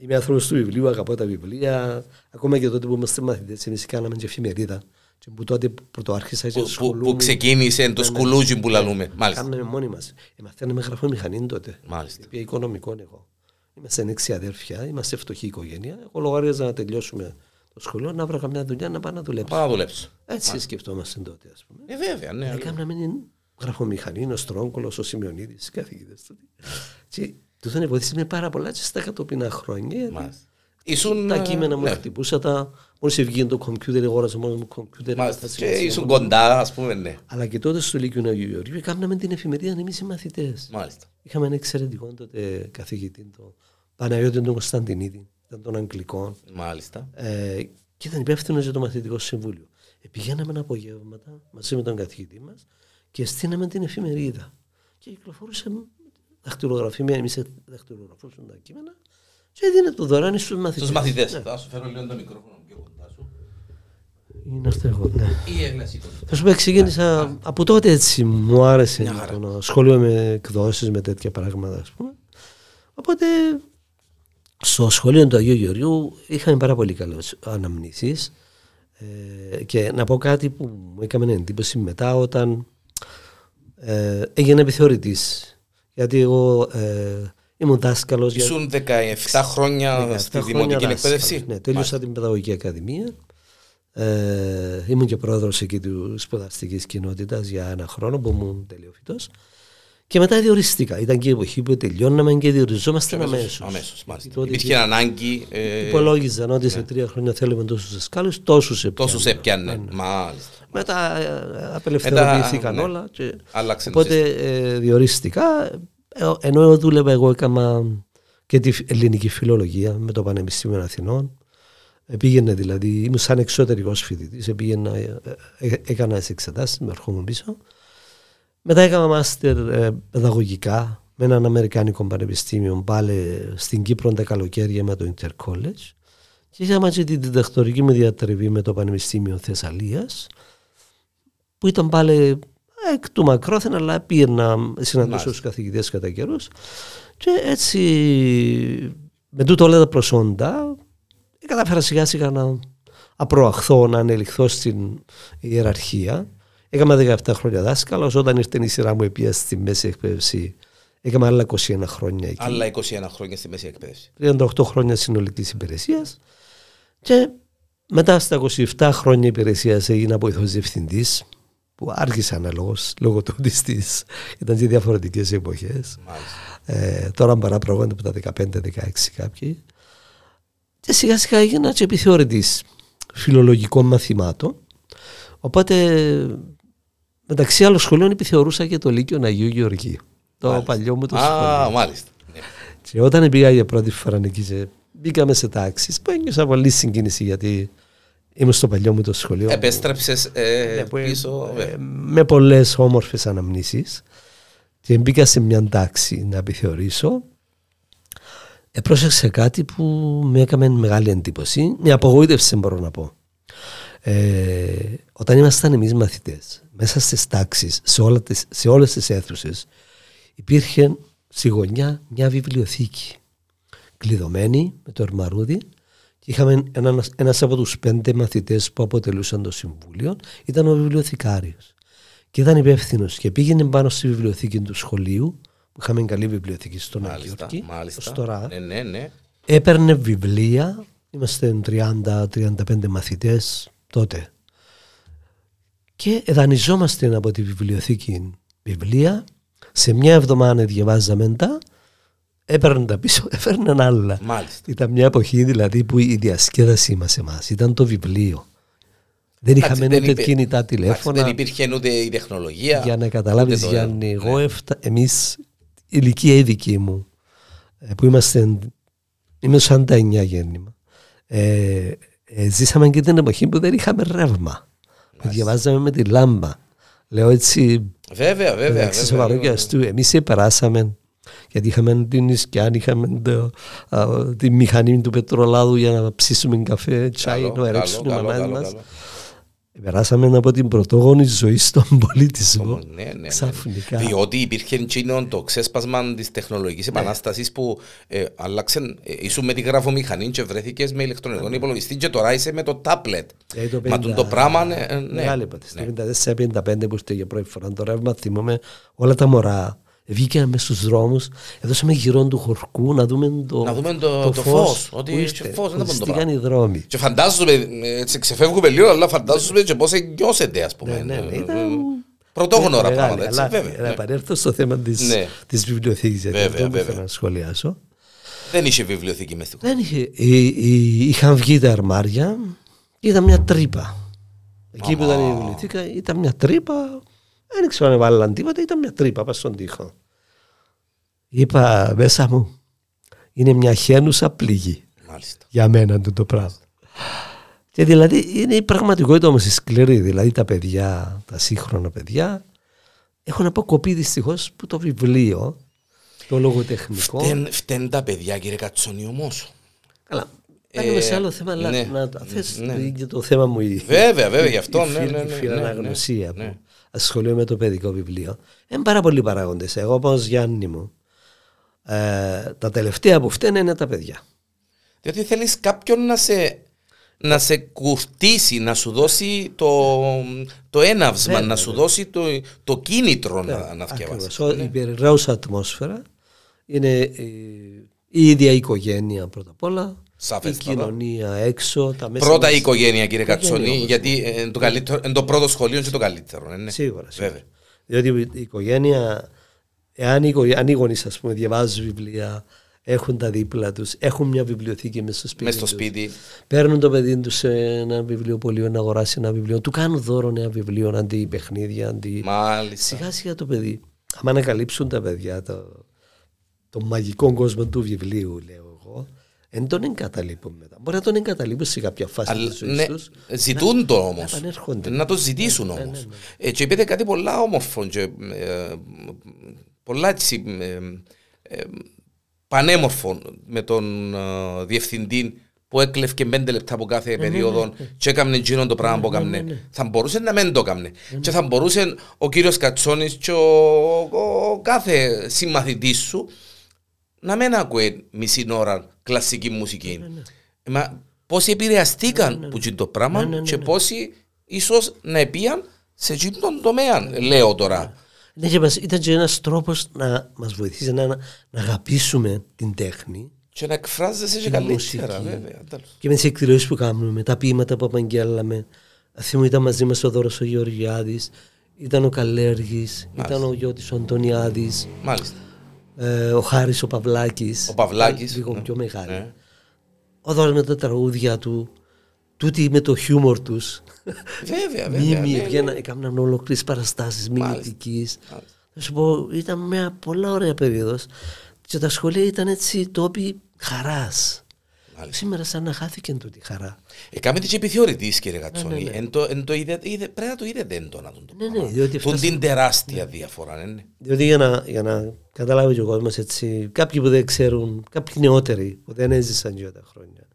[SPEAKER 2] είμαι άνθρωπος του βιβλίου, αγαπώ τα βιβλία. Ακόμα και τότε που είμαστε μαθητές, εμείς κάναμε και εφημερίδα. Και που τότε που το άρχισα και
[SPEAKER 1] Που, που,
[SPEAKER 2] ασχολούμαι.
[SPEAKER 1] που ξεκίνησε το
[SPEAKER 2] Ναι, ναι.
[SPEAKER 1] σκουλούτσι που λαλούμε. Μάλιστα.
[SPEAKER 2] Κάναμε μόνοι μας. Μαθαίναμε γραφομηχανή τότε.
[SPEAKER 1] Μάλιστα.
[SPEAKER 2] Είπε οικονομικό εγώ. Είμαστε έξι αδέρφια, είμαστε φτωχή οικογένεια. Εγώ λογάριαζα να τελειώσουμε το σχολείο, να βρω καμιά δουλειά να πάω να δουλέψω.
[SPEAKER 1] Πάω να δουλέψω.
[SPEAKER 2] Έτσι σκεφτόμαστε τότε, ας πούμε.
[SPEAKER 1] Ε, βέβαια, ναι. αλλά-
[SPEAKER 2] Έκαναμε γραφομηχανή, ο Στρόγκολο, ο Σιμεωνίδης, οι καθηγητές τότε. Και τους δεν βοήθησε με πάρα πολλά και στα κατοπινά χρόνια. γιατί
[SPEAKER 1] Μάλιστα. Ήσουν.
[SPEAKER 2] Τα κείμενα μου
[SPEAKER 1] ναι.
[SPEAKER 2] χτυπούσα τα. Μόλις βγήκε το κομπιούτερ, αγόρασα μόνο μου κομπιούτερ.
[SPEAKER 1] Μάλιστα.
[SPEAKER 2] τα
[SPEAKER 1] Και
[SPEAKER 2] σημασία
[SPEAKER 1] ήσουν
[SPEAKER 2] μου.
[SPEAKER 1] κοντά, ας πούμε, ναι.
[SPEAKER 2] Αλλά και τότε στο Λύκειο Αγίου Γεωργίου κάναμε την εφημερίδα εμεί οι μαθητές.
[SPEAKER 1] Μάλιστα.
[SPEAKER 2] Είχαμε ένα εξαιρετικό τότε καθηγητή, τον Παναγιώτη τον Κωνσταντινίδη, ήταν των Αγγλικών.
[SPEAKER 1] Μάλιστα.
[SPEAKER 2] Ε, και ήταν υπεύθυνος για το μαθητικό συμβούλιο. Ε, πηγαίναμε απογεύματα μαζί με τον καθηγητή μας και στείναμε την εφημερίδα. Και κυκλοφορούσε δαχτυλογραφημένα, εμείς δαχτυλογραφούσαμε τα κείμενα και έδινε το δωρεάν στους μαθητές.
[SPEAKER 1] Στους μαθητές. Θα σου φέρω λίγο το μικρόφωνο πιο κοντά σου.
[SPEAKER 2] Είναι αυτό εγώ, ναι.
[SPEAKER 1] Ή έγλαση.
[SPEAKER 2] Θα σου πω, ξεκίνησα από τότε έτσι. Μου άρεσε
[SPEAKER 1] Μια χαρά.
[SPEAKER 2] το να ασχολούμαι με εκδόσεις, με τέτοια πράγματα, ας πούμε. Οπότε στο σχολείο του Αγίου Γεωργίου είχαμε πάρα πολύ καλές αναμνήσεις ε, και να πω κάτι που μου έκανε εντύπωση μετά όταν ε, έγινα επιθεωρητής γιατί εγώ ε, ήμουν δάσκαλος για
[SPEAKER 1] Ήσουν 17 χρόνια
[SPEAKER 2] 17
[SPEAKER 1] στη
[SPEAKER 2] χρόνια
[SPEAKER 1] δημοτική
[SPEAKER 2] δάσκαλος.
[SPEAKER 1] εκπαίδευση;
[SPEAKER 2] Ναι, τέλειωσα την παιδαγωγική ακαδημία. Ε, ήμουν και πρόεδρος εκεί του σπουδαστικής κοινότητας για ένα χρόνο που ήμουν τελειοφυτός. Και μετά διοριστήκα. Ήταν και η εποχή που τελειώναμε και διοριζόμαστε αμέσως.
[SPEAKER 1] Αμέσως, μάλιστα.
[SPEAKER 2] Τότε
[SPEAKER 1] Υπήρχε ανάγκη. ε,
[SPEAKER 2] Υπολόγιζαν ότι σε τρία χρόνια θέλουμε τόσους δασκάλους, τόσους
[SPEAKER 1] Τόσους έπιανε. Μάλιστα.
[SPEAKER 2] Μετά ε, απελευθερωθήκαν
[SPEAKER 1] ναι.
[SPEAKER 2] όλα. Και...
[SPEAKER 1] Άλλαξε το
[SPEAKER 2] Οπότε ε, διορίστηκα. Ε, ενώ δούλευα, εγώ έκανα και τη ελληνική φιλολογία με το Πανεπιστήμιο Αθηνών. Ε, Πήγαινε δηλαδή, ήμουν σαν εξωτερικός φοιτητής, πήγαινα, ε, ε, έκανα τις εξετάσεις, με ερχόμουν πίσω. Μετά έκανα μάστερ ε, παιδαγωγικά με έναν Αμερικάνικο πανεπιστήμιο πάλι στην Κύπρο τα καλοκαίρια με το Intercollege και είχαμε και την διδακτορική μου διατριβή με το Πανεπιστήμιο Θεσσαλίας που ήταν πάλι εκ του μακρόθεν αλλά πήγαινα συναντούσα τους καθηγητές κατά καιρούς. Και έτσι με τούτο όλα τα προσόντα κατάφερα σιγά σιγά να απροαχθώ, να ανελιχθώ στην ιεραρχία. Έκανα 17 χρόνια δάσκαλος, όταν ήρθε η σειρά μου επία στη μέση εκπαίδευση έκανα άλλα 21 χρόνια εκεί.
[SPEAKER 1] Άλλα 21 χρόνια στη μέση εκπαίδευση.
[SPEAKER 2] 38 χρόνια συνολικής υπηρεσίας και μετά στα 27 χρόνια υπηρεσίας έγινα βοηθός διευθυντής που άρχισα αναλόγως λόγω του ότι στις ήταν και διαφορετικές εποχές.
[SPEAKER 1] Μάλιστα.
[SPEAKER 2] Ε, τώρα παραπραγόνται από τα 15-16 κάποιοι. Και σιγά σιγά έγινα και επιθεωρητής φιλολογικών μαθημάτων. Οπότε μεταξύ άλλων σχολείων επιθεωρούσα και το Λύκειο Αγίου Γεωργίου. Το
[SPEAKER 1] Μάλιστα.
[SPEAKER 2] παλιό μου το
[SPEAKER 1] Α,
[SPEAKER 2] σχολείο.
[SPEAKER 1] μάλιστα. Ναι.
[SPEAKER 2] Και όταν πήγα για πρώτη φορά εκεί και μπήκαμε σε τάξεις, που ένιωσα πολύ συγκίνηση γιατί ήμουν στο παλιό μου το σχολείο.
[SPEAKER 1] Επέστρεψες
[SPEAKER 2] Ναι, που, ε,
[SPEAKER 1] πίσω.
[SPEAKER 2] ε,
[SPEAKER 1] βέβαια.
[SPEAKER 2] με πολλές όμορφες αναμνήσεις και μπήκα σε μια τάξη να επιθεωρήσω. Επρόσεξα κάτι που με έκανε μεγάλη εντύπωση. Με απογοήτευσε, μπορώ να πω. Ε, όταν ήμασταν εμείς μαθητές, μέσα στις τάξεις, σε, όλα τις, σε όλες τις αίθουσες, υπήρχε στη γωνιά μια βιβλιοθήκη κλειδωμένη με το ερμαρούδι και είχαμε ένα, ένας από τους πέντε μαθητές που αποτελούσαν το συμβούλιο ήταν ο βιβλιοθηκάριος και ήταν υπεύθυνος και πήγαινε πάνω στη βιβλιοθήκη του σχολείου που είχαμε καλή βιβλιοθήκη στον
[SPEAKER 1] Μάλιστα.
[SPEAKER 2] Αγιόρκη
[SPEAKER 1] Μάλιστα.
[SPEAKER 2] ως τώρα
[SPEAKER 1] Ναι, ναι, ναι.
[SPEAKER 2] έπαιρνε βιβλία είμαστε 30-35 μαθητές τότε και δανειζόμαστε από τη βιβλιοθήκη βιβλία σε μια εβδομάδα διαβάζαμε τα έπαιρνε τα πίσω, έφερναν άλλα
[SPEAKER 1] Μάλιστα.
[SPEAKER 2] ήταν μια εποχή δηλαδή που η διασκέδασή μας εμάς ήταν το βιβλίο δεν
[SPEAKER 1] Εντάξει,
[SPEAKER 2] είχαμε
[SPEAKER 1] δεν
[SPEAKER 2] ούτε
[SPEAKER 1] υπή-
[SPEAKER 2] κινητά
[SPEAKER 1] Εντάξει,
[SPEAKER 2] τηλέφωνα
[SPEAKER 1] Δεν υπήρχε ούτε η τεχνολογία.
[SPEAKER 2] για να καταλάβεις
[SPEAKER 1] ούτε το-
[SPEAKER 2] Γιάννη, εγώ
[SPEAKER 1] ναι.
[SPEAKER 2] έφτα, εμείς η ηλικία η δική μου ε, που είμαστε Είμαι 49 γέννημα. Ε, ε, ζήσαμε και την εποχή που δεν είχαμε ρεύμα. Που διαβάζαμε με τη λάμπα. Λέω έτσι.
[SPEAKER 1] Βέβαια, βέβαια.
[SPEAKER 2] Εντάξει, του. Εμείς περάσαμε. Γιατί είχαμε την Ισκιάν, είχαμε το, α, τη μηχανή του πετρολάδου για να ψήσουμε καφέ, τσάι, να ερέξουμε οι μανάδες μας. Περάσαμε από την πρωτόγονη ζωή στον πολιτισμό. Ναι, ναι, ναι. Ξαφνικά.
[SPEAKER 1] Διότι υπήρχε εκείνο το ξέσπασμα της τεχνολογικής ναι. επανάστασης που ε, άλλαξε. Ε, ήσουν με τη γραφομηχανή και βρέθηκες με ηλεκτρονικό ναι. υπολογιστή και τώρα είσαι με το τάπλετ. Ε, το 50, Μα το πράγμα. Ναι, ναι.
[SPEAKER 2] Μεγάλη ναι. Στο 54-55 που είστε για πρώτη φορά το ρεύμα, θυμάμαι όλα τα μωρά Βγήκαμε μέσα στους δρόμους, έδωσαμε γύρω του χορκού να δούμε το,
[SPEAKER 1] να δούμε το, το, το φως, ότι είστε, φως, δεν
[SPEAKER 2] το οι δρόμοι.
[SPEAKER 1] Και φαντάζομαι, έτσι ξεφεύγουμε λίγο, αλλά φαντάζομαι και πώς νιώσετε, ας πούμε.
[SPEAKER 2] Ναι, ναι, ναι, ήταν...
[SPEAKER 1] Πρωτόγνωρα πράγματα, έτσι,
[SPEAKER 2] αλλά, βέβαια. Να επανέλθω στο θέμα της, ναι. της βιβλιοθήκης, γιατί βέβαια, αυτό θέλω να σχολιάσω.
[SPEAKER 1] Δεν είχε βιβλιοθήκη μέσα
[SPEAKER 2] Δεν είχε. Είχαν βγει τα αρμάρια και ήταν μια τρύπα. Εκεί που ήταν η βιβλιοθήκα ήταν μια τρύπα δεν ξέρω αν έβαλαν τίποτα, ήταν μια τρύπα πάνω στον τοίχο. Είπα μέσα μου, είναι μια χένουσα πληγή.
[SPEAKER 1] Μάλιστα.
[SPEAKER 2] Για μένα το, το πράγμα. Και δηλαδή είναι η πραγματικότητα όμως η σκληρή. Δηλαδή τα παιδιά, τα σύγχρονα παιδιά, έχουν αποκοπεί δυστυχώς που το βιβλίο, το λογοτεχνικό.
[SPEAKER 1] Φταίν, φταίν τα παιδιά, κύριε Κατσόνη, όμως.
[SPEAKER 2] Καλά. Πάμε σε άλλο θέμα, αλλά ναι, να θες ναι. το θέμα μου.
[SPEAKER 1] Βέβαια, βέβαια, γι' αυτό. ναι, ναι, ναι,
[SPEAKER 2] ναι, ναι, ναι ασχολούμαι με το παιδικό βιβλίο. Είναι πάρα πολλοί παράγοντες. Εγώ, όπω Γιάννη μου, ε, τα τελευταία που φταίνε είναι τα παιδιά.
[SPEAKER 1] Διότι θέλεις κάποιον να σε, να σε κουρτίσει, να σου δώσει το, το έναυσμα, να σου δώσει το, το κίνητρο να, να
[SPEAKER 2] διαβάσει. Ναι. Η περιραίουσα ατμόσφαιρα είναι η, η ίδια οικογένεια πρώτα απ' όλα.
[SPEAKER 1] Σαφέστατα.
[SPEAKER 2] Η κοινωνία έξω, τα μέσα
[SPEAKER 1] Πρώτα η οικογένεια, κύριε Κατσονή, γιατί είναι το, καλύτερο, είναι το πρώτο σχολείο και το καλύτερο.
[SPEAKER 2] Ναι. Σίγουρα. σίγουρα. Διότι η οικογένεια, εάν οι, αν οι γονείς ας πούμε, διαβάζουν βιβλία, έχουν τα δίπλα τους, έχουν μια βιβλιοθήκη μέσα στο σπίτι.
[SPEAKER 1] Μέσα στο σπίτι.
[SPEAKER 2] Παίρνουν το παιδί τους σε ένα βιβλιοπωλείο να αγοράσει ένα βιβλίο. Του κάνουν δώρο ένα βιβλίο αντί παιχνίδια. Αντί...
[SPEAKER 1] Μάλιστα.
[SPEAKER 2] Σιγά σιγά το παιδί. Αν ανακαλύψουν τα παιδιά το, το μαγικό κόσμο του βιβλίου, λέω εγώ, δεν τον εγκαταλείπουν μετά. Μπορεί να τον εγκαταλείπουν σε κάποια φάση της ζωής ναι, τους.
[SPEAKER 1] Ζητούν να, το όμως. Να, να, το ζητήσουν ναι, όμως. Ναι, ναι, ε, και είπετε κάτι πολλά όμορφο και ε, πολλά έτσι ε, ε, πανέμορφο με τον ε, διευθυντή που έκλευκε πέντε λεπτά από κάθε ναι, περίοδο και έκαμε εκείνο το πράγμα που έκαμε. Θα μπορούσε να μην το έκανε. Και θα μπορούσε ο κύριος Κατσόνης και ο, ο, κάθε συμμαθητής σου να μην ακούει μισή ώρα κλασική μουσική. Ναι, ναι. Μα πόσοι επηρεαστήκαν ναι, που το πράγμα και πόσοι ίσως να επίαν σε εκείνον τον τομέα, λέω τώρα.
[SPEAKER 2] Ναι, και μας, ήταν και ένας τρόπος να μας βοηθήσει να, να αγαπήσουμε την τέχνη
[SPEAKER 1] και να εκφράζεσαι και καλύτερα, βέβαια.
[SPEAKER 2] Και με τις εκδηλώσεις που κάνουμε, με τα ποίηματα που απαγγέλαμε. Θυμώ ήταν μαζί μας ο Δώρος ο Γεωργιάδης, ήταν ο Καλέργης, ήταν ο Γιώτης ο Αντωνιάδης.
[SPEAKER 1] Μάλιστα
[SPEAKER 2] ε, ο Χάρης ο Παυλάκης.
[SPEAKER 1] Ο Παυλάκης.
[SPEAKER 2] Λίγο ναι. πιο μεγάλη. Ναι. Ο Δώρος με τα τραγούδια του, τούτοι με το χιούμορ τους.
[SPEAKER 1] Βέβαια, βέβαια.
[SPEAKER 2] Μίμη, ναι, ναι. έκαναν ολοκλήρες παραστάσεις μιμητικής. Θα σου πω, ήταν μια πολλά ωραία περίοδος και τα σχολεία ήταν έτσι τόποι χαράς. Μάλιστα. Σήμερα σαν να χάθηκε τούτη χαρά.
[SPEAKER 1] Έκαμε και επιθεωρητή, κύριε Κατσόνη. Ναι, ναι, ναι. Εν το, εν το είδε, είδε, πρέπει να το είδε έντονα. Το
[SPEAKER 2] ναι, ναι, διότι
[SPEAKER 1] φτάσα... την τεράστια ναι. διαφορά. Ναι, ναι.
[SPEAKER 2] Διότι για να, για να καταλάβει και ο κόσμος έτσι, κάποιοι που δεν ξέρουν, κάποιοι νεότεροι που δεν έζησαν για τα χρόνια.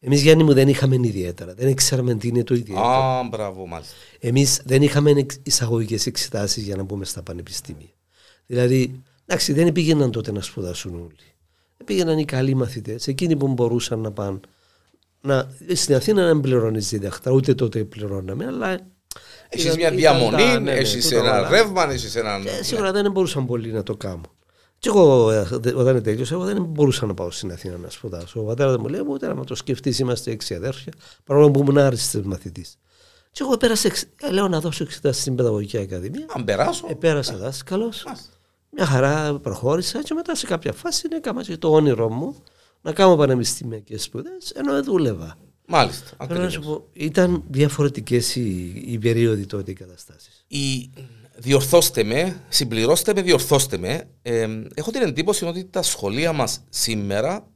[SPEAKER 2] Εμείς Γιάννη μου δεν είχαμε ιδιαίτερα. Δεν ξέραμε τι είναι το ιδιαίτερο.
[SPEAKER 1] Α, μπράβο, μάλιστα.
[SPEAKER 2] Εμείς δεν είχαμε εισαγωγικές εξετάσεις για να μπούμε στα πανεπιστήμια. Δηλαδή, εντάξει, δεν πήγαιναν τότε να σπουδάσουν όλοι πήγαιναν οι καλοί μαθητές, εκείνοι που μπορούσαν να πάνε. Να, στην Αθήνα δεν πληρώνεις δίδακτρα, ούτε τότε πληρώναμε, αλλά.
[SPEAKER 1] Έχεις μια διαμονή, ναι, ναι, έχεις ένα ρεύμα, έχεις ένα.
[SPEAKER 2] Ε, σίγουρα δεν μπορούσαν πολλοί να το κάνουν. Και εγώ ε, όταν τέλειωσα, εγώ δεν μπορούσα να πάω στην Αθήνα να σπουδάσω. Ο πατέρας μου λέει: Ούτε να το σκεφτείς, είμαστε έξι αδέρφια, παρόλο που ήμουν άριστος μαθητής. Και εγώ πέρασα, ε, λέω να δώσω εξετάσεις στην Παιδαγωγική Ακαδημία.
[SPEAKER 1] Αν περάσω.
[SPEAKER 2] Ε, πέρασα δάσκαλος. Μια χαρά προχώρησα και μετά σε κάποια φάση έκανα και το όνειρό μου να κάνω πανεπιστημιακές σπουδές ενώ δούλευα.
[SPEAKER 1] Μάλιστα.
[SPEAKER 2] πω, ήταν διαφορετικές οι, οι περίοδοι τότε οι καταστάσεις.
[SPEAKER 1] Η... Διορθώστε με, συμπληρώστε με, διορθώστε με. Ε, έχω την εντύπωση ότι τα σχολεία μας σήμερα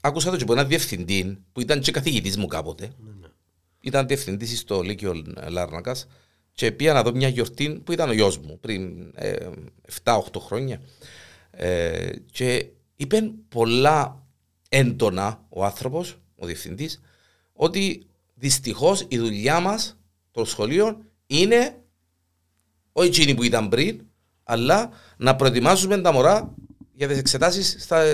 [SPEAKER 1] άκουσα το και από έναν διευθυντή που ήταν και καθηγητής μου κάποτε. Ήταν διευθυντής στο Λύκειο Λάρνακας και πήγα να δω μια γιορτή που ήταν ο γιος μου πριν ε, 7-8 χρόνια. Ε, και είπε πολλά έντονα ο άνθρωπος, ο διευθυντής, ότι δυστυχώς η δουλειά μας των σχολείων είναι όχι εκείνη που ήταν πριν, αλλά να προετοιμάσουμε τα μωρά για τις εξετάσεις στα,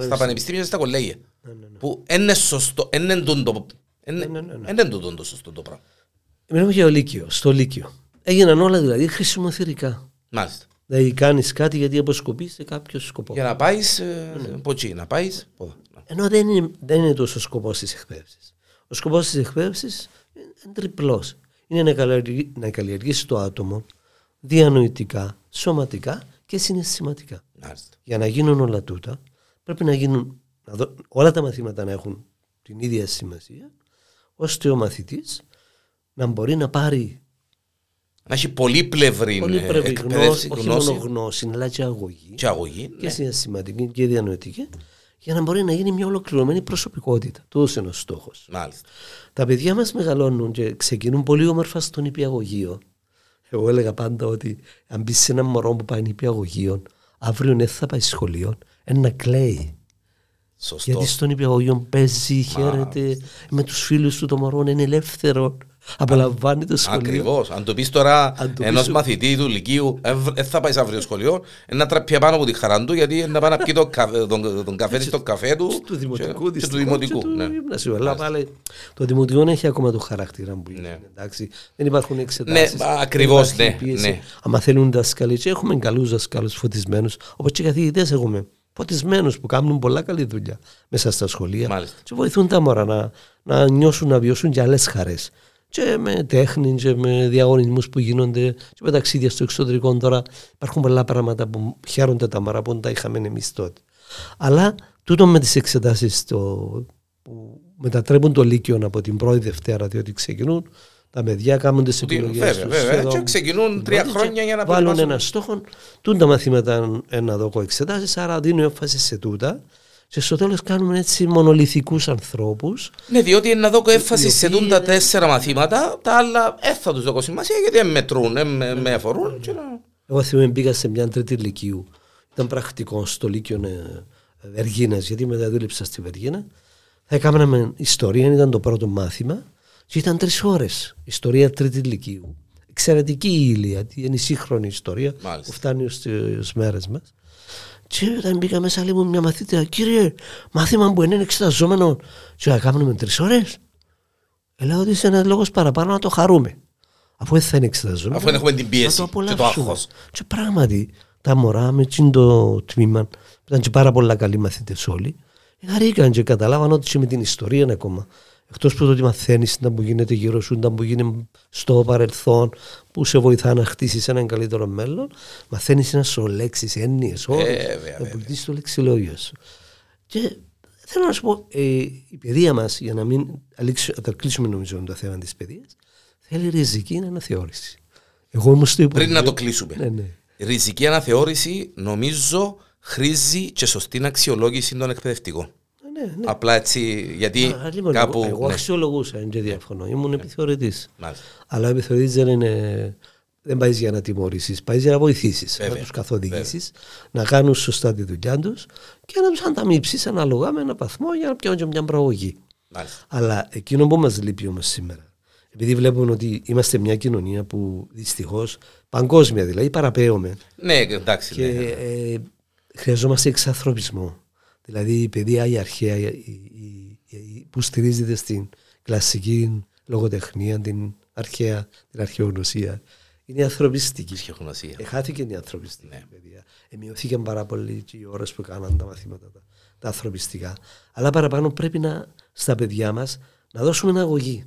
[SPEAKER 1] στα πανεπιστήμια και στα κολέγια.
[SPEAKER 2] Ναι, ναι, ναι.
[SPEAKER 1] Που είναι σωστό, είναι τούτο είναι
[SPEAKER 2] ναι, ναι, ναι.
[SPEAKER 1] είναι τούτο το σωστό το πράγμα.
[SPEAKER 2] Μιλάμε για το Λύκειο, στο Λύκειο. Έγιναν όλα δηλαδή χρησιμοθυρικά.
[SPEAKER 1] Μάλιστα.
[SPEAKER 2] Δηλαδή κάνεις κάτι γιατί αποσκοπείς σε κάποιο σκοπό.
[SPEAKER 1] Για να πάεις, ε, από εκεί, να πάεις.
[SPEAKER 2] Ενώ δεν είναι, δεν είναι τόσο ο σκοπός της εκπαίδευσης. Ο σκοπός της εκπαίδευσης είναι τριπλός. Είναι να καλλιεργήσει, να καλλιεργήσεις το άτομο διανοητικά, σωματικά και συναισθηματικά.
[SPEAKER 1] Μάλιστα.
[SPEAKER 2] Για να γίνουν όλα τούτα, πρέπει να γίνουν να δω- όλα τα μαθήματα να έχουν την ίδια σημασία, ώστε ο μαθητής να μπορεί να πάρει
[SPEAKER 1] Να έχει πολύπλευρη
[SPEAKER 2] πολύ
[SPEAKER 1] ε,
[SPEAKER 2] πρέπει
[SPEAKER 1] εκπαίδευση,
[SPEAKER 2] γνώση, όχι μόνο
[SPEAKER 1] γνώση
[SPEAKER 2] γνώση, αλλά και αγωγή
[SPEAKER 1] και αγωγή.
[SPEAKER 2] και
[SPEAKER 1] ναι.
[SPEAKER 2] συναισθηματική και διανοητική, για να μπορεί να γίνει μια ολοκληρωμένη προσωπικότητα. Τούτο είναι ο στόχος.
[SPEAKER 1] Μάλιστα.
[SPEAKER 2] Τα παιδιά μας μεγαλώνουν και ξεκινούν πολύ όμορφα στο νηπιαγωγείο. Εγώ έλεγα πάντα ότι αν μπει σε ένα μωρό που πάει νηπιαγωγείο, αύριο δεν θα πάει σχολείο, ένα κλαίει.
[SPEAKER 1] Σωστό.
[SPEAKER 2] Γιατί στο νηπιαγωγείο παίζει, χαίρεται με τους φίλους του το μωρό, είναι ελεύθερο. Απολαμβάνει το σχολείο.
[SPEAKER 1] Ακριβώς. Αν το πεις τώρα
[SPEAKER 2] Αν το
[SPEAKER 1] ενός
[SPEAKER 2] πεις-
[SPEAKER 1] μαθητή του Λυκείου, δεν θα πάει αύριο σχολείο, είναι να τραπεί πάνω από τη χαρά του γιατί είναι να πάει να πιει το καφέ- τον, τον καφέ της στο καφέ του.
[SPEAKER 2] του δημοτικού,
[SPEAKER 1] και, και του
[SPEAKER 2] δυστυχώς,
[SPEAKER 1] δημοτικού.
[SPEAKER 2] και του
[SPEAKER 1] ναι.
[SPEAKER 2] γυμνασίου. Αλλά πάλι το δημοτικό έχει ακόμα το χαρακτήρα που είναι.
[SPEAKER 1] Ναι.
[SPEAKER 2] Εντάξει. Δεν υπάρχουν εξετάσεις.
[SPEAKER 1] Ναι, ακριβώς, ναι, ναι.
[SPEAKER 2] Αν θέλουν δασκαλοί, και έχουμε καλούς δασκάλους φωτισμένους, όπως και καθηγητές έχουμε. Φωτισμένους που κάνουν πολλά καλή δουλειά μέσα στα σχολεία.
[SPEAKER 1] Μάλιστα.
[SPEAKER 2] Και βοηθούν τα μωρά να, να νιώσουν να βιώσουν και άλλες χαρές. Και με τέχνη και με διαγωνισμούς που γίνονται και με ταξίδια στο εξωτερικό τώρα υπάρχουν πολλά πράγματα που χαίρονται τα μωρά που δεν τα είχαμε εμείς τότε. Αλλά τούτο με τις εξετάσεις που μετατρέπουν το Λύκειο από την πρώτη Δευτέρα, διότι ξεκινούν τα παιδιά κάνουν τι
[SPEAKER 1] Ότι-
[SPEAKER 2] επιλογές
[SPEAKER 1] βέβαια,
[SPEAKER 2] του.
[SPEAKER 1] βέβαια. Και ξεκινούν τρία χρόνια για να
[SPEAKER 2] βάλουν
[SPEAKER 1] προετοιμάσουν.
[SPEAKER 2] ένα στόχο. Τούν τα μαθήματα ένα δόκο εξετάσεις, άρα δίνουν έμφαση σε τούτα. Και στο τέλο κάνουμε έτσι μονολυθικούς ανθρώπους.
[SPEAKER 1] Ναι, διότι να δω έμφαση
[SPEAKER 2] Οι
[SPEAKER 1] σε
[SPEAKER 2] οποίοι
[SPEAKER 1] τούν τα
[SPEAKER 2] είναι-
[SPEAKER 1] τέσσερα μαθήματα, τα άλλα δεν θα τους δω σημασία γιατί δεν μετρούν, δεν με, με αφορούν. και να-
[SPEAKER 2] Εγώ θυμάμαι μπήκα σε μια τρίτη ηλικίου. Ήταν πρακτικό στο Λύκειο ε, Βεργίνας, γιατί μετά δούλεψα στη Βεργίνα. Θα έκαναμε ιστορία, ήταν το πρώτο μάθημα. Και ήταν τρεις ώρες. Ιστορία τρίτη ηλικίου. Εξαιρετική η ύλη, είναι η σύγχρονη ιστορία
[SPEAKER 1] Μάλιστα.
[SPEAKER 2] που φτάνει στι μέρε μας. Και όταν μπήκα μέσα, λέει μου μια μαθήτρια, κύριε, μάθημα που είναι εξεταζόμενο. Και να κάνουμε τρεις ώρες. Λέω ότι είσαι ένας λόγος παραπάνω να το χαρούμε. Αφού δεν θα είναι εξεταζόμενο.
[SPEAKER 1] Αφού δεν έχουμε την πίεση
[SPEAKER 2] να
[SPEAKER 1] και το
[SPEAKER 2] απολαύσουμε.
[SPEAKER 1] άγχος.
[SPEAKER 2] Και πράγματι, τα μωρά με τσιν το τμήμα, που ήταν και πάρα πολλά καλοί μαθητές όλοι, χαρήκαν και καταλάβαν ότι και με την ιστορία είναι ακόμα. Εκτός που το ότι μαθαίνεις τα που γίνεται γύρω σου, τα που γίνεται στο παρελθόν, που σε βοηθά να χτίσεις έναν καλύτερο μέλλον, μαθαίνεις ένα σωρό λέξει, έννοιε, όρους.
[SPEAKER 1] βέβαια, βέβαια.
[SPEAKER 2] να πουλήσει το λεξιλόγιο σου. Και θέλω να σου πω, ε, η παιδεία μας, για να μην αλήξω- να τα κλείσουμε νομίζω το θέμα της παιδείας, θέλει ριζική αναθεώρηση. Εγώ ήμουν στο
[SPEAKER 1] Πριν να
[SPEAKER 2] Υπουργείο-
[SPEAKER 1] το κλείσουμε.
[SPEAKER 2] Ναι, ναι.
[SPEAKER 1] Ριζική αναθεώρηση νομίζω χρήζει και σωστή αξιολόγηση των εκπαιδευτικών.
[SPEAKER 2] Ναι, ναι.
[SPEAKER 1] Απλά έτσι, γιατί
[SPEAKER 2] Α, λοιπόν,
[SPEAKER 1] κάπου.
[SPEAKER 2] εγώ, εγώ
[SPEAKER 1] ναι,
[SPEAKER 2] αξιολογούσα, δεν και διαφωνώ. Ήμουν επιθεωρητής.
[SPEAKER 1] μάλιστα.
[SPEAKER 2] Αλλά ο επιθεωρητής δεν είναι. Δεν πάει για να τιμωρήσεις, πάει για να βοηθήσεις, να
[SPEAKER 1] Βέβαια,
[SPEAKER 2] τους καθοδηγήσεις, να κάνουν σωστά τη δουλειά τους και να τους ανταμείψεις ανάλογα με ένα βαθμό για να πιάνουν και μια προαγωγή.
[SPEAKER 1] μάλιστα.
[SPEAKER 2] Αλλά εκείνο που μας λείπει όμως σήμερα, επειδή βλέπουμε ότι είμαστε μια κοινωνία που δυστυχώς παγκόσμια δηλαδή παραπέουμε
[SPEAKER 1] Ναι, εντάξει.
[SPEAKER 2] και
[SPEAKER 1] ναι.
[SPEAKER 2] ε, χρειαζόμαστε εξανθρωπισμό. Δηλαδή η παιδεία η αρχαία η- η- η- που στηρίζεται στην κλασική λογοτεχνία, την αρχαία, την αρχαιογνωσία, είναι η ανθρωπιστική.
[SPEAKER 1] Ψυχογνωσία.
[SPEAKER 2] Εχάθηκε η ανθρωπιστική
[SPEAKER 1] Ναι.
[SPEAKER 2] παιδεία. Εμειωθήκαν πάρα πολύ και οι ώρες που κάναν τα μαθήματα τα, τα ανθρωπιστικά. Αλλά παραπάνω πρέπει να, στα παιδιά μας να δώσουμε ένα αγωγή.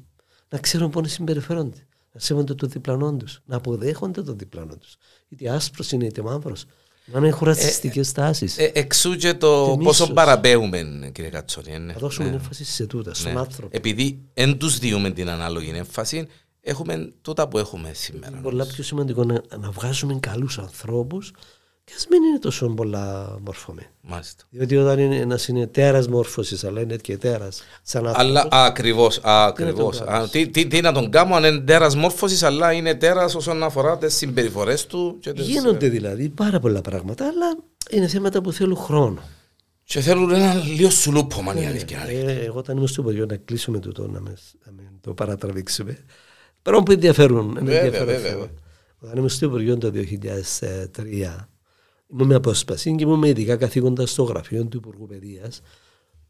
[SPEAKER 2] Να ξέρουν πώ να συμπεριφέρονται. Να σέβονται το διπλανό τους. Να αποδέχονται το διπλανό τους. Είτε άσπρος είναι είτε μαύρος. Να μην έχουν ρατσιστικές τάσει.
[SPEAKER 1] Ε, εξού και το
[SPEAKER 2] Και
[SPEAKER 1] πόσο
[SPEAKER 2] μίσος.
[SPEAKER 1] παραπέουμε, κύριε Κατσόνη. ε, Ναι.
[SPEAKER 2] να δώσουμε
[SPEAKER 1] Ναι.
[SPEAKER 2] έμφαση σε τούτα, στον
[SPEAKER 1] Ναι.
[SPEAKER 2] άνθρωπο.
[SPEAKER 1] Επειδή δεν τους διούμε την ανάλογη έμφαση, έχουμε τούτα που έχουμε σήμερα.
[SPEAKER 2] Είναι πολλά πιο σημαντικό να, να βγάζουμε καλούς ανθρώπους Και ας μην είναι τόσο πολλά μορφωμένοι.
[SPEAKER 1] Μάλιστα.
[SPEAKER 2] Διότι όταν είναι, ένας είναι τέρας μόρφωσης, αλλά είναι και τέρας σαν άνθρωπος,
[SPEAKER 1] Αλλά ακριβώς. Ακριβώς.
[SPEAKER 2] Τι να τον κάνεις.
[SPEAKER 1] Α, Τι, τι, τι να τον κάνω αν είναι τέρας μόρφωσης, αλλά είναι τέρας όσον αφορά τις συμπεριφορές του. Και, τις-
[SPEAKER 2] γίνονται δηλαδή πάρα πολλά πράγματα, αλλά είναι θέματα που θέλουν χρόνο.
[SPEAKER 1] και θέλουν ένα λίγο σουλούπωμα η αλήθεια.
[SPEAKER 2] Ε, εγώ όταν είμαι στο παιδιό να κλείσουμε το να, μες, να με το παρατραβήξουμε. Πράγμα που ενδιαφέρουν. είναι
[SPEAKER 1] Βέβαια,
[SPEAKER 2] ενδιαφέρον
[SPEAKER 1] βέβαια,
[SPEAKER 2] θέμα.
[SPEAKER 1] βέβαια.
[SPEAKER 2] Όταν ήμουν στο Υπουργείο το 2003, ήμουν με απόσπαση και ήμουν με ειδικά καθήκοντα στο γραφείο του Υπουργού Παιδείας,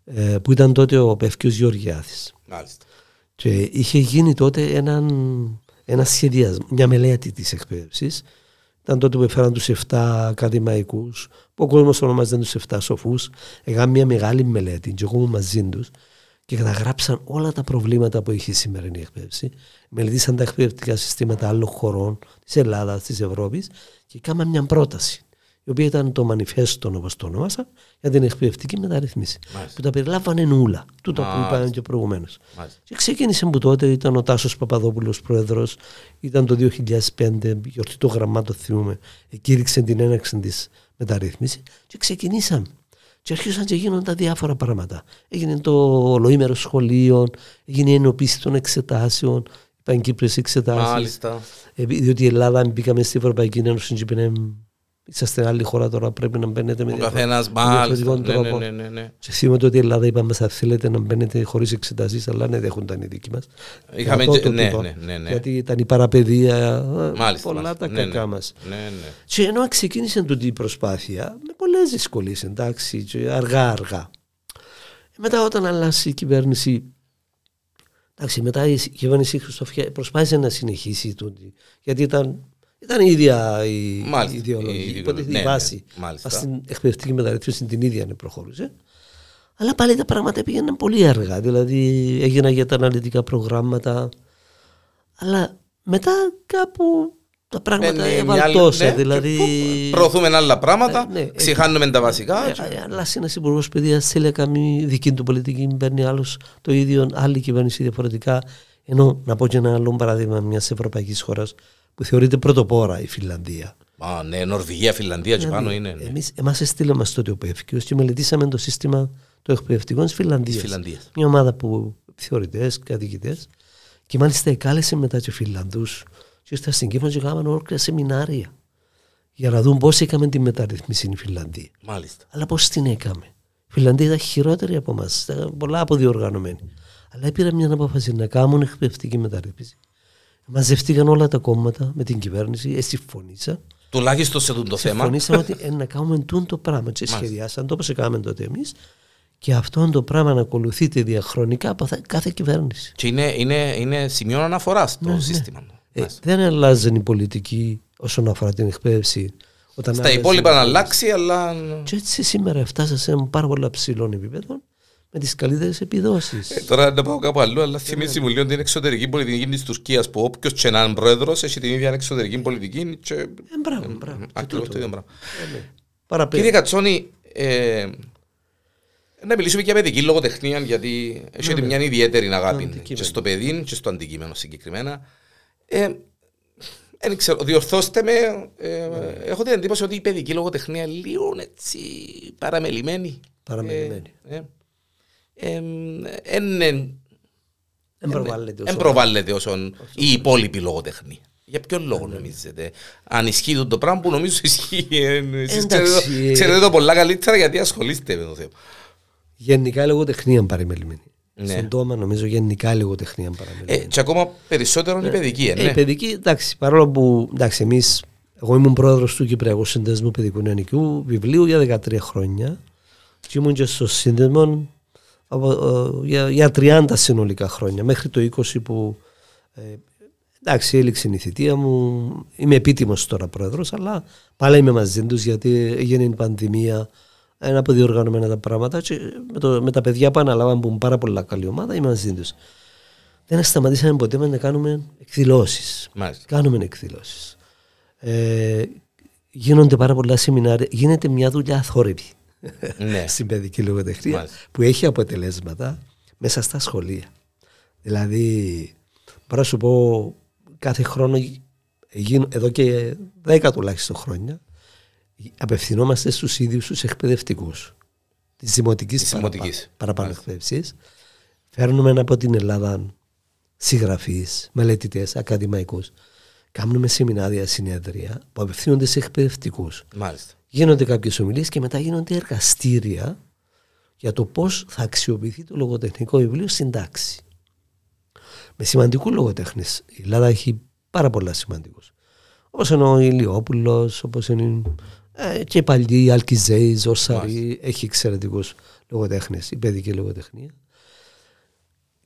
[SPEAKER 2] ε, που ήταν τότε ο Πευκιός Γεωργιάδης.
[SPEAKER 1] Μάλιστα.
[SPEAKER 2] Και είχε γίνει τότε έναν, ένα σχεδιασμό, μια μελέτη της εκπαίδευσης. Ήταν τότε που έφεραν τους 7 ακαδημαϊκούς, που ο κόσμος ονομάζεται τους 7 σοφούς. Έκαναν μια μεγάλη μελέτη και εγώ ήμουν μαζί τους και καταγράψαν όλα τα προβλήματα που είχε η σημερινή εκπαίδευση. Μελετήσαν τα εκπαιδευτικά συστήματα άλλων χωρών της Ελλάδας, της Ευρώπης και έκαναν μια πρόταση η οποία ήταν το μανιφέστο όπως το ονόμασα για την εκπαιδευτική μεταρρύθμιση
[SPEAKER 1] Μάλιστα.
[SPEAKER 2] που τα περιλάμβανε όλα, τούτα που
[SPEAKER 1] Μάλιστα.
[SPEAKER 2] είπαμε και προηγουμένως.
[SPEAKER 1] Μάλιστα.
[SPEAKER 2] Και ξεκίνησε που τότε ήταν ο Τάσος Παπαδόπουλος πρόεδρος, ήταν το 2005, γιορτή το γραμμάτο θυμούμε, κήρυξε την έναρξη της μεταρρύθμισης και ξεκινήσαμε. Και αρχίσαν και γίνονταν διάφορα πράγματα. Έγινε το ολοήμερο σχολείο, έγινε η ενοποίηση των εξετάσεων, οι πανκύπριες εξετάσεις.
[SPEAKER 1] Μάλιστα.
[SPEAKER 2] Ε, διότι η Ελλάδα μπήκαμε στην Ευρωπαϊκή Ένωση και είπαμε, είσαστε άλλη χώρα τώρα πρέπει να μπαίνετε με
[SPEAKER 1] Ο
[SPEAKER 2] διαφορετικό
[SPEAKER 1] καθένας. Μάλιστα. Ναι, ναι,
[SPEAKER 2] τρόπο.
[SPEAKER 1] ναι, ναι, ναι.
[SPEAKER 2] Και θυμάμαι ότι η Ελλάδα είπαμε θα θέλετε να μπαίνετε χωρίς εξετάσεις, αλλά ναι, δέχονταν οι δικοί μας.
[SPEAKER 1] Είχαμε και- ναι, ναι, ναι, ναι.
[SPEAKER 2] Γιατί ήταν η παραπαιδεία, ε,
[SPEAKER 1] Μάλιστα.
[SPEAKER 2] πολλά
[SPEAKER 1] μάλιστα.
[SPEAKER 2] τα
[SPEAKER 1] Ναι,
[SPEAKER 2] κακά
[SPEAKER 1] ναι.
[SPEAKER 2] μας.
[SPEAKER 1] Ναι, ναι.
[SPEAKER 2] Και ενώ ξεκίνησε τούτη η προσπάθεια, με πολλές δυσκολίες, εντάξει, και αργά-αργά. Μετά, όταν αλλάσει η κυβέρνηση, εντάξει, μετά η κυβέρνηση Χριστοφιά προσπάθησε να συνεχίσει τούτη, γιατί ήταν, ήταν η ίδια η,
[SPEAKER 1] Μάλιστα,
[SPEAKER 2] η
[SPEAKER 1] η
[SPEAKER 2] ιδεολογία.
[SPEAKER 1] ιδεολογία,
[SPEAKER 2] Οπότε
[SPEAKER 1] ναι,
[SPEAKER 2] η
[SPEAKER 1] ναι,
[SPEAKER 2] βάση
[SPEAKER 1] μάλιστα.
[SPEAKER 2] στην εκπαιδευτική μεταρρύθμιση την ίδια ναι, προχωρούσε. Αλλά πάλι τα πράγματα πήγαιναν πολύ αργά. Δηλαδή έγιναν για τα αναλυτικά προγράμματα. Αλλά μετά κάπου τα πράγματα
[SPEAKER 1] Ναι, ναι, μια άλλη-
[SPEAKER 2] ευαλτώσαν.
[SPEAKER 1] ναι,
[SPEAKER 2] δηλαδή.
[SPEAKER 1] και πού- Προωθούμε άλλα πράγματα,
[SPEAKER 2] Ε, ναι, ε,
[SPEAKER 1] ξεχάνουμε τα βασικά.
[SPEAKER 2] Ε, ε, Αλλά ένας υπουργός παιδείας θέλει να κάνει δική του πολιτική, παίρνει άλλο το ίδιο, άλλη κυβέρνηση διαφορετικά. Ενώ να πω και ένα άλλο παράδειγμα μιας ευρωπαϊκής χώρας που θεωρείται πρωτοπόρα η Φιλανδία.
[SPEAKER 1] Α, ναι, Νορβηγία, Φιλανδία και πάνω είναι. ναι.
[SPEAKER 2] Εμείς, εμάς έστειλε μας τότε ο Πεύκιος και μελετήσαμε το σύστημα το εκπαιδευτικό της Φιλανδίας.
[SPEAKER 1] Της Φιλανδίας.
[SPEAKER 2] Μια ομάδα που θεωρητές, καθηγητές και μάλιστα εκάλεσε μετά και Φιλανδούς και ήρθαν στην Κύπρο και κάναμε ολόκληρα σεμινάρια για να δουν πώς έκαμε τη μεταρρύθμιση στην Φιλανδία.
[SPEAKER 1] Μάλιστα.
[SPEAKER 2] Αλλά πώς την έκαμε. Η Φιλανδία ήταν χειρότερη από εμάς, ήταν πολλά αποδιοργανωμένη. Αλλά πήραν μια απόφαση να κάνουν εκπαιδευτική μεταρρύθμιση. Μαζευτήκαν όλα τα κόμματα με την κυβέρνηση, ε, συμφωνήσαν
[SPEAKER 1] Τουλάχιστον σε αυτό το θέμα.
[SPEAKER 2] συμφωνήσαμε ότι ε, να κάνουμε τούν το πράγμα και σχεδιάσαν το όπως έκαναμε τότε εμείς και αυτό το πράγμα να ακολουθείται διαχρονικά από θα- κάθε κυβέρνηση.
[SPEAKER 1] Και είναι, είναι, είναι σημείο αναφοράς
[SPEAKER 2] Ναι,
[SPEAKER 1] το σύστημα.
[SPEAKER 2] Ε, δεν αλλάζει η πολιτική όσον αφορά την εκπαίδευση. Όταν
[SPEAKER 1] Στα
[SPEAKER 2] άλλαζε-
[SPEAKER 1] υπόλοιπα να αλλάξει, αλλά.
[SPEAKER 2] Και έτσι σήμερα φτάσα σε ένα πάρα πολύ ψηλό επίπεδο με τις καλύτερες επιδόσεις.
[SPEAKER 1] Ε, Τώρα να πάω κάπου αλλού, αλλά θυμίζει μου λίγο την εξωτερική πολιτική της Τουρκίας που όποιος και να είναι πρόεδρος έχει την ίδια εξωτερική πολιτική. Και...
[SPEAKER 2] Ε, μπράβο, μπράβο.
[SPEAKER 1] Ακριβώς το ίδιο πράγμα.
[SPEAKER 2] Παραπέρα.
[SPEAKER 1] Κύριε Κατσόνη, ε, να μιλήσουμε για παιδική λογοτεχνία, γιατί έχετε μια ιδιαίτερη αγάπη
[SPEAKER 2] αντικείμενο.
[SPEAKER 1] και στο παιδί και στο αντικείμενο συγκεκριμένα. Ε, δεν ξέρω, διορθώστε με. Ε, Έχω την εντύπωση ότι η παιδική λογοτεχνία λίγο έτσι παραμελημένη.
[SPEAKER 2] Παραμελημένη.
[SPEAKER 1] Ε, ε, ε, εν- εν-
[SPEAKER 2] Δεν προβάλλεται όσο-
[SPEAKER 1] Εν προβάλλεται όσον η υπόλοιπη λογοτεχνία. Για ποιον λόγο νομίζετε, αν ισχύει το, το πράγμα που νομίζω ισχύει. ε, Εσείς
[SPEAKER 2] Εντάξει,
[SPEAKER 1] ξέρετε, το-
[SPEAKER 2] ε,
[SPEAKER 1] ξέρετε το πολλά καλύτερα γιατί ασχολείστε με το θέμα.
[SPEAKER 2] Γενικά η λογοτεχνία παραμελημένη.
[SPEAKER 1] Ναι.
[SPEAKER 2] Στον τόμα νομίζω γενικά η λογοτεχνία παραμελημένη.
[SPEAKER 1] Ε, και ακόμα περισσότερο η παιδική, ε,
[SPEAKER 2] Ε,
[SPEAKER 1] ναι.
[SPEAKER 2] η παιδική, εντάξει, παρόλο που εντάξει, εμείς, εγώ ήμουν πρόεδρος του Κυπριακού Συνδέσμου Παιδικού Νεανικού Βιβλίου για 13 χρόνια και ήμουν και στο σύνδεσμο από, ε, για, για 30 συνολικά χρόνια, μέχρι το 20 που ε, εντάξει, έληξε η θητεία μου, είμαι επίτιμος τώρα πρόεδρος, αλλά πάλι είμαι μαζί τους γιατί έγινε η πανδημία, είναι αποδιοργανωμένα τα πράγματα και με, το, με τα παιδιά που αναλάβαν που είναι πάρα πολλά καλή ομάδα είμαι μαζί τους. Δεν σταματήσαμε ποτέ να κάνουμε εκδηλώσεις.
[SPEAKER 1] Μάλιστα.
[SPEAKER 2] Κάνουμε εκδηλώσεις. Ε, γίνονται πάρα πολλά σεμινάρια. Γίνεται μια δουλειά αθόρυβη
[SPEAKER 1] Ναι.
[SPEAKER 2] στην παιδική λογοτεχνία
[SPEAKER 1] Μάλιστα.
[SPEAKER 2] που έχει αποτελέσματα μέσα στα σχολεία. Δηλαδή, μπορώ να σου πω κάθε χρόνο, γίν- εδώ και 10 τουλάχιστον χρόνια, απευθυνόμαστε στους ίδιους τους εκπαιδευτικούς της δημοτικής,
[SPEAKER 1] Της δημοτικής.
[SPEAKER 2] παραπανεκπαίδευσης. Φέρνουμε από την Ελλάδα συγγραφείς, μελετητές, ακαδημαϊκούς. Κάνουμε σεμινάρια, συνέδρια που απευθύνονται σε εκπαιδευτικούς.
[SPEAKER 1] Μάλιστα.
[SPEAKER 2] Γίνονται κάποιες ομιλίες και μετά γίνονται εργαστήρια για το πώς θα αξιοποιηθεί το λογοτεχνικό βιβλίο στην τάξη. Με σημαντικούς λογοτέχνες. Η Ελλάδα έχει πάρα πολλά σημαντικούς. Όπως είναι ο Ηλιόπουλος, όπως είναι ε, και οι παλιοί, η Αλκιζέη, Ζορσαρή, έχει εξαιρετικούς λογοτέχνες, η παιδική λογοτεχνία.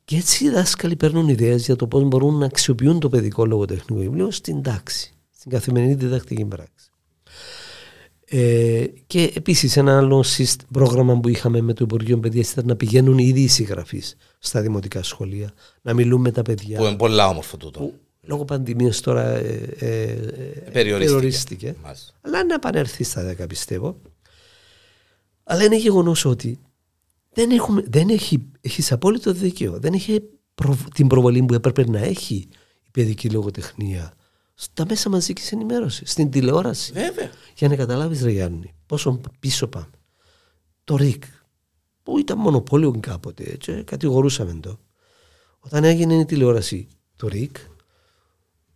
[SPEAKER 2] Και έτσι οι δάσκαλοι παίρνουν ιδέες για το πώς μπορούν να αξιοποιούν το παιδικό λογοτεχνικό βιβλίο στην τάξη, στην καθημερινή διδακτική πράξη. Ε, και επίσης ένα άλλο πρόγραμμα που είχαμε με το Υπουργείο Παιδείας ήταν να πηγαίνουν ήδη οι συγγραφείς στα δημοτικά σχολεία, να μιλούν με τα παιδιά.
[SPEAKER 1] Που είναι πολλά όμορφο τούτο. Που,
[SPEAKER 2] λόγω πανδημίας τώρα ε, ε, ε περιορίστηκε. περιορίστηκε. Αλλά να επανέλθει στα 10 πιστεύω. Αλλά είναι γεγονός ότι δεν, έχουμε, δεν έχει έχεις απόλυτο δίκαιο. Δεν έχει την προβολή που έπρεπε να έχει η παιδική λογοτεχνία στα μέσα μαζικής ενημέρωσης, στην τηλεόραση.
[SPEAKER 1] Βέβαια.
[SPEAKER 2] Για να καταλάβεις, Ρε Γιάννη, πόσο πίσω πάμε. Το ΡΙΚ, που ήταν μονοπόλιο κάποτε, έτσι, κατηγορούσαμε το. Όταν έγινε η τηλεόραση το ΡΙΚ,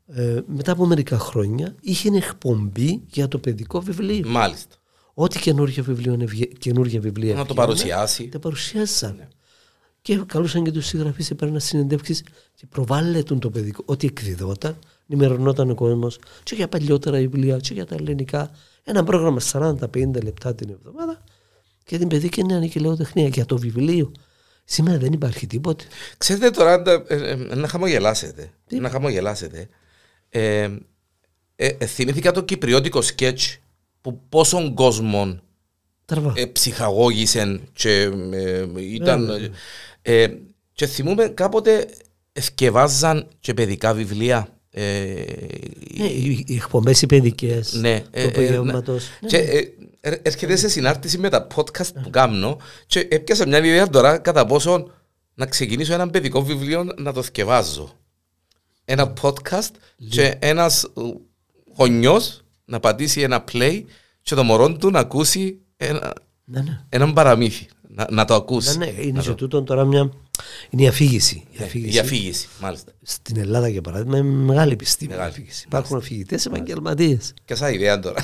[SPEAKER 2] ε, μετά από μερικά χρόνια είχε εκπομπή για το παιδικό βιβλίο.
[SPEAKER 1] Μάλιστα.
[SPEAKER 2] Ό,τι καινούργια βιβλία, καινούργια βιβλία
[SPEAKER 1] να το παρουσιάσει.
[SPEAKER 2] Τα παρουσιάσαν. Ναι. Και καλούσαν και τους συγγραφείς, έπαιρναν συνεντεύξει και προβάλλετουν το παιδικό. Ό,τι εκδιδόταν, ενημερωνόταν ο κόσμος, και για παλιότερα βιβλία, και για τα ελληνικά. Ένα πρόγραμμα 40-50 λεπτά την εβδομάδα και την παιδική νεανική λογοτεχνία για το βιβλίο. Σήμερα δεν υπάρχει τίποτε.
[SPEAKER 1] Ξέρετε τώρα ε, ε, να χαμογελάσετε. Να χαμογελάσετε. Ε, ε, θυμήθηκα το κυπριώτικο σκέτς που πόσον κόσμο ε, ψυχαγώγησε και ε, ήταν... Ναι, ναι. Ε, και θυμούμε κάποτε ευκαιβάζαν και παιδικά βιβλία.
[SPEAKER 2] Ε, ναι, οι εκπομπές οι παιδικέ
[SPEAKER 1] ναι,
[SPEAKER 2] του απογεύματος.
[SPEAKER 1] Ναι, και ναι. έρχεται σε συνάρτηση με τα podcast που κάνω και έπιασα μια ιδέα τώρα κατά πόσο να ξεκινήσω ένα παιδικό βιβλίο να το θκευάζω ένα podcast και ένας γονιός να πατήσει ένα play και το μωρό του να ακούσει ένα, ναι, ναι. έναν παραμύθι. Να, να το ακούσει.
[SPEAKER 2] Ναι, ναι. Είναι σε τούτο τώρα μια. Είναι η αφήγηση.
[SPEAKER 1] Η αφήγηση, η αφήγηση μάλιστα.
[SPEAKER 2] Στην Ελλάδα, για παράδειγμα, είναι μεγάλη επιστήμη. Μεγάλη. Αφήγηση. Υπάρχουν αφηγητές επαγγελματίες.
[SPEAKER 1] Και σαν ιδέα τώρα.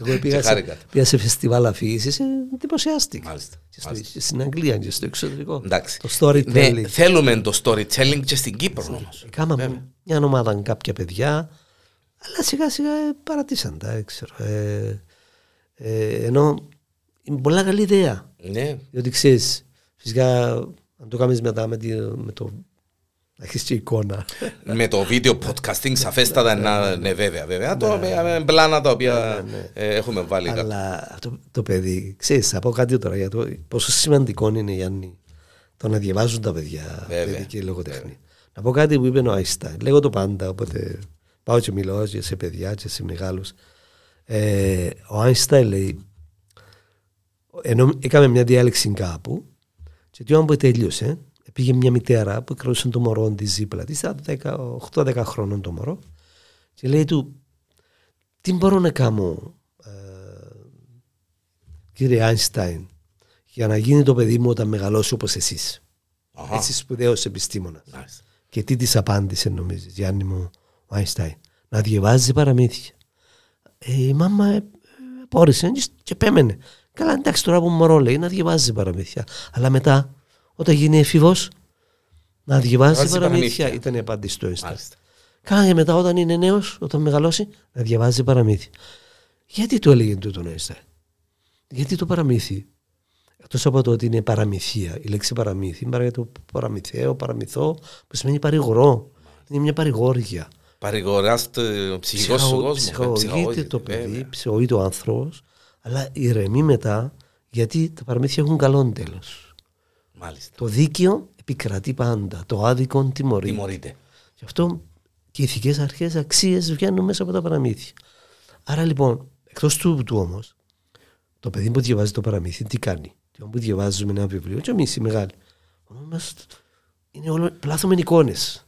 [SPEAKER 2] Εγώ πήγα, σε, πήγα σε φεστιβάλ αφήγησης, εντυπωσιάστηκα. Μάλιστα. Και στο, στην Αγγλία και στο εξωτερικό.
[SPEAKER 1] Εντάξει.
[SPEAKER 2] Το storytelling.
[SPEAKER 1] Ναι, θέλουμε το storytelling και στην Κύπρο όμως.
[SPEAKER 2] Κάμαμε μια ομάδα κάποια παιδιά, αλλά σιγά σιγά παρατήσαν τα, ξέρω. Ε, ε, ενώ είναι πολλά καλή ιδέα.
[SPEAKER 1] Ναι.
[SPEAKER 2] Διότι ξέρεις, φυσικά αν το κάνεις μετά με, με το να έχεις και εικόνα.
[SPEAKER 1] με το βίντεο podcasting, σαφέστατα ναι, ναι, βέβαια. βέβαια. Το, με πλάνα τα οποία έχουμε βάλει.
[SPEAKER 2] Αλλά το, το παιδί, ξέρεις, θα πω κάτι τώρα για το πόσο σημαντικό είναι, Γιάννη, το να διαβάζουν τα παιδιά παιδική λογοτεχνία. Να πω κάτι που είπε ο Άισταϊν. Λέγω το πάντα, οπότε πάω και μιλώ και σε παιδιά και σε μεγάλους. Ε, ο Άινσταϊν λέει, ενώ έκαμε μια διάλεξη κάπου, και τι που τελείωσε, πήγε μια μητέρα που κρατούσε το μωρό της δίπλα της, 8-10 χρόνων το μωρό, και λέει του, τι μπορώ να κάνω, ε, κύριε Άινσταϊν, για να γίνει το παιδί μου όταν μεγαλώσει όπως εσείς. Έτσι σπουδαίος επιστήμονας. Nice. Και τι της απάντησε, νομίζεις, Γιάννη μου, ο Άινσταϊν, να διαβάζει παραμύθια. Ε, η μάμα ε, πόρισε και πέμενε. Καλά, εντάξει, τώρα που μωρό λέει να διαβάζει παραμύθια. Αλλά μετά, όταν γίνει εφηβός, να διαβάζει παραμύθια. Ήταν η απάντηση του Einstein. Καλά, και μετά, όταν είναι νέος, όταν μεγαλώσει, να διαβάζει παραμύθια. Γιατί το έλεγε τούτο ο Einstein. Γιατί το παραμύθι, εκτός από το ότι είναι παραμυθία, η λέξη παραμύθι, είναι το παραμυθαίο, παραμυθό, που σημαίνει παρηγορό. Είναι μια παρηγόρια.
[SPEAKER 1] Παρηγοράς το ψυχικός σου κόσμος.
[SPEAKER 2] Ψυχαγωγείται το παιδί, ψυχαγωγείται ο άνθρωπος, αλλά ηρεμεί μετά γιατί τα παραμύθια έχουν καλό τέλος.
[SPEAKER 1] Μάλιστα.
[SPEAKER 2] Το δίκαιο επικρατεί πάντα. Το άδικο τιμωρείται.
[SPEAKER 1] τιμωρείται.
[SPEAKER 2] Γι' αυτό και οι ηθικές αρχές, αξίες βγαίνουν μέσα από τα παραμύθια. Άρα λοιπόν, εκτός του, του όμως, το παιδί που διαβάζει το παραμύθι, τι κάνει; Το που διαβάζουμε ένα βιβλίο, και εμείς οι μεγάλοι. Είναι όλο πλάθο με εικόνες.
[SPEAKER 1] Ό-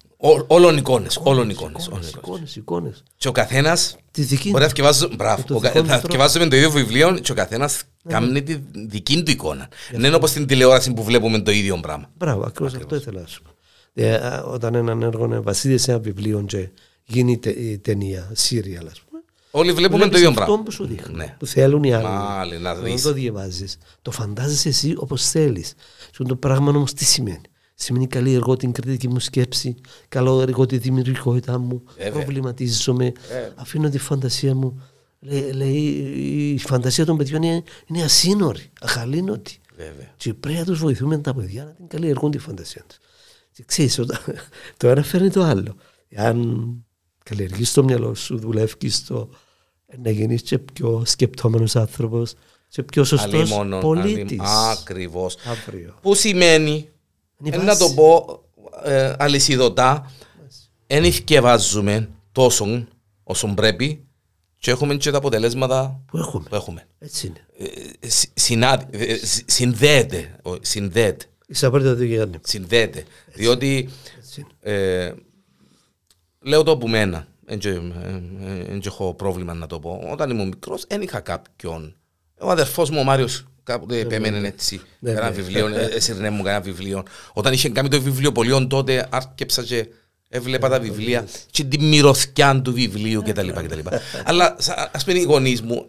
[SPEAKER 1] Όλων εικόνες. Όλων εικόνες.
[SPEAKER 2] Εικόνες, εικόνες, εικόνες.
[SPEAKER 1] Και ο καθένας.
[SPEAKER 2] Τη δική
[SPEAKER 1] Μπορεί να θυκευάζω. Μπράβο.
[SPEAKER 2] το
[SPEAKER 1] ο κα-
[SPEAKER 2] δικό μου
[SPEAKER 1] Θα
[SPEAKER 2] τρόπο.
[SPEAKER 1] θυκευάζουμε το ίδιο βιβλίο και ο καθένας κάνει τη δική του εικόνα. Δεν είναι όπως στην τηλεόραση που βλέπουμε το ίδιο πράγμα.
[SPEAKER 2] Μπράβο, ακριβώς αυτό ήθελα να σου πω. Ε, α, όταν έναν έργο βασίζεται σε ένα βιβλίο και γίνει τε, η ταινία, serial, ας πούμε.
[SPEAKER 1] Όλοι βλέπουμε το
[SPEAKER 2] βλέπεις
[SPEAKER 1] ίδιο
[SPEAKER 2] αυτό
[SPEAKER 1] πράγμα.
[SPEAKER 2] που σου δείχνει.
[SPEAKER 1] Ναι.
[SPEAKER 2] Που θέλουν οι άλλοι.
[SPEAKER 1] Μάλιστα, να
[SPEAKER 2] Δεν
[SPEAKER 1] δεις.
[SPEAKER 2] το διαβάζεις. Το φαντάζεσαι εσύ όπως θέλεις. Και το πράγμα όμως τι σημαίνει. Σημαίνει καλή εγώ την κριτική μου σκέψη, καλό εγώ τη δημιουργικότητά μου,
[SPEAKER 1] Βέβαια.
[SPEAKER 2] προβληματίζομαι, αφήνω τη φαντασία μου. Λέει, λέει, η φαντασία των παιδιών είναι, είναι ασύνορη, αχαλήνωτη.
[SPEAKER 1] Βέβαια.
[SPEAKER 2] Και πρέπει να τους βοηθούμε τα παιδιά να την καλλιεργούν τη φαντασία τους. Και ξέρεις, όταν... το ένα φέρνει το άλλο. Αν καλλιεργείς το μυαλό σου, δουλεύει στο να γίνεις και πιο σκεπτόμενος άνθρωπος και πιο σωστός
[SPEAKER 1] Αλίμονον,
[SPEAKER 2] πολίτης.
[SPEAKER 1] Ακριβώς.
[SPEAKER 2] Αύριο.
[SPEAKER 1] Που σημαίνει,
[SPEAKER 2] Είναι
[SPEAKER 1] ε,
[SPEAKER 2] η
[SPEAKER 1] να το
[SPEAKER 2] βάση.
[SPEAKER 1] πω ε, αλυσιδωτά, δεν ευκαιβάζουμε τόσο όσο πρέπει και έχουμε και τα αποτελέσματα
[SPEAKER 2] Που έχουμε.
[SPEAKER 1] που έχουμε.
[SPEAKER 2] Έτσι είναι.
[SPEAKER 1] Ε, συ- συνάδει- ε, συ- συνδέεται, ο- συνδέεται,
[SPEAKER 2] Είσαι απόλυτα το Γιάννη.
[SPEAKER 1] συνδέεται. Διότι
[SPEAKER 2] Έτσι είναι.
[SPEAKER 1] ε, λέω το από μένα, δεν και- ε, ε, δεν και έχω πρόβλημα να το πω. Όταν ήμουν μικρός, δεν είχα κάποιον. Ο αδερφός μου ο Μάριος κάποτε επέμενε έτσι.
[SPEAKER 2] Ναι,
[SPEAKER 1] Ένα
[SPEAKER 2] ναι.
[SPEAKER 1] βιβλίο, ε, έσυρνε μου κανένα βιβλίο. Όταν είχε κάνει το βιβλιοπωλείο τότε άρκεψα και έβλεπα τα βιβλία και τη μυρωθιά του βιβλίου κτλ. κτλ. Αλλά σα- ας πούμε οι γονείς μου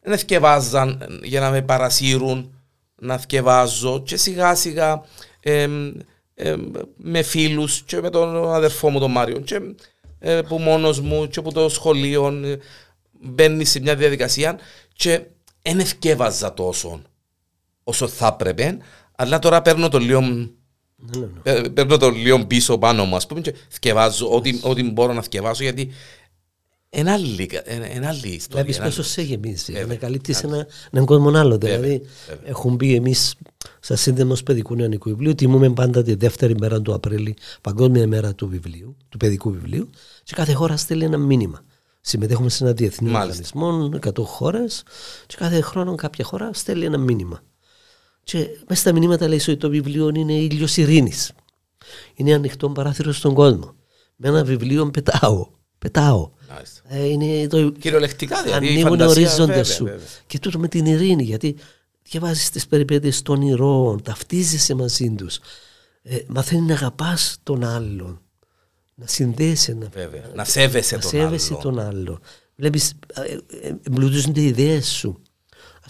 [SPEAKER 1] δεν θκευάζαν για να με παρασύρουν να θκευάζω και σιγά σιγά εμ, εμ, με φίλους και με τον αδερφό μου τον Μάριο και ε, που μόνος μου και από το σχολείο ε, μπαίνει σε μια διαδικασία και δεν ευκεύαζα τόσο όσο θα έπρεπε αλλά τώρα παίρνω το λίγο
[SPEAKER 2] Ναι, ναι, ναι.
[SPEAKER 1] Παι- Παίρνω το λίγο πίσω πάνω μου, ας πούμε, και θκευάζω ό,τι, ό,τι μπορώ να θκευάσω, γιατί είναι άλλη, είναι- είναι άλλη ιστορία.
[SPEAKER 2] Βλέπει
[SPEAKER 1] είναι
[SPEAKER 2] πόσο
[SPEAKER 1] άλλη-
[SPEAKER 2] σε γεμίζει.
[SPEAKER 1] Βέβαια.
[SPEAKER 2] Να καλύπτεις ένα, έναν κόσμο άλλο.
[SPEAKER 1] Βέβαια,
[SPEAKER 2] Δηλαδή,
[SPEAKER 1] βέβαια.
[SPEAKER 2] έχουν μπει εμείς, σαν σύνδεμος παιδικού νεανικού βιβλίου, τιμούμε πάντα τη δεύτερη μέρα του Απρίλη, Παγκόσμια μέρα του βιβλίου, του παιδικού βιβλίου, και κάθε χώρα στέλνει ένα μήνυμα. Συμμετέχουμε σε ένα διεθνή
[SPEAKER 1] Μάλιστα.
[SPEAKER 2] οργανισμό, 100 χώρες, και κάθε χρόνο κάποια χώρα στέλνει ένα μήνυμα. Και μέσα στα μηνύματα λέει ότι το βιβλίο είναι ήλιος ειρήνης. Είναι ανοιχτό παράθυρο στον κόσμο. Με ένα βιβλίο πετάω. Πετάω.
[SPEAKER 1] Μάλιστα.
[SPEAKER 2] Ε, είναι το,
[SPEAKER 1] Κυριολεκτικά, δηλαδή, η
[SPEAKER 2] ανοίγουν
[SPEAKER 1] φαντασία,
[SPEAKER 2] ορίζοντε
[SPEAKER 1] βέβαια,
[SPEAKER 2] σου.
[SPEAKER 1] βέβαια.
[SPEAKER 2] Και τούτο με την ειρήνη, γιατί διαβάζεις τις περιπέτειες των ηρώων, ταυτίζεσαι μαζί τους. Ε, μαθαίνεις να αγαπάς τον άλλον. Να συνδέεσαι, να,
[SPEAKER 1] Βέβαια. Να σέβεσαι
[SPEAKER 2] να
[SPEAKER 1] τον
[SPEAKER 2] σέβεσαι
[SPEAKER 1] άλλον.
[SPEAKER 2] τον άλλον. Βλέπεις, εμπλουτίζονται οι ιδέες σου.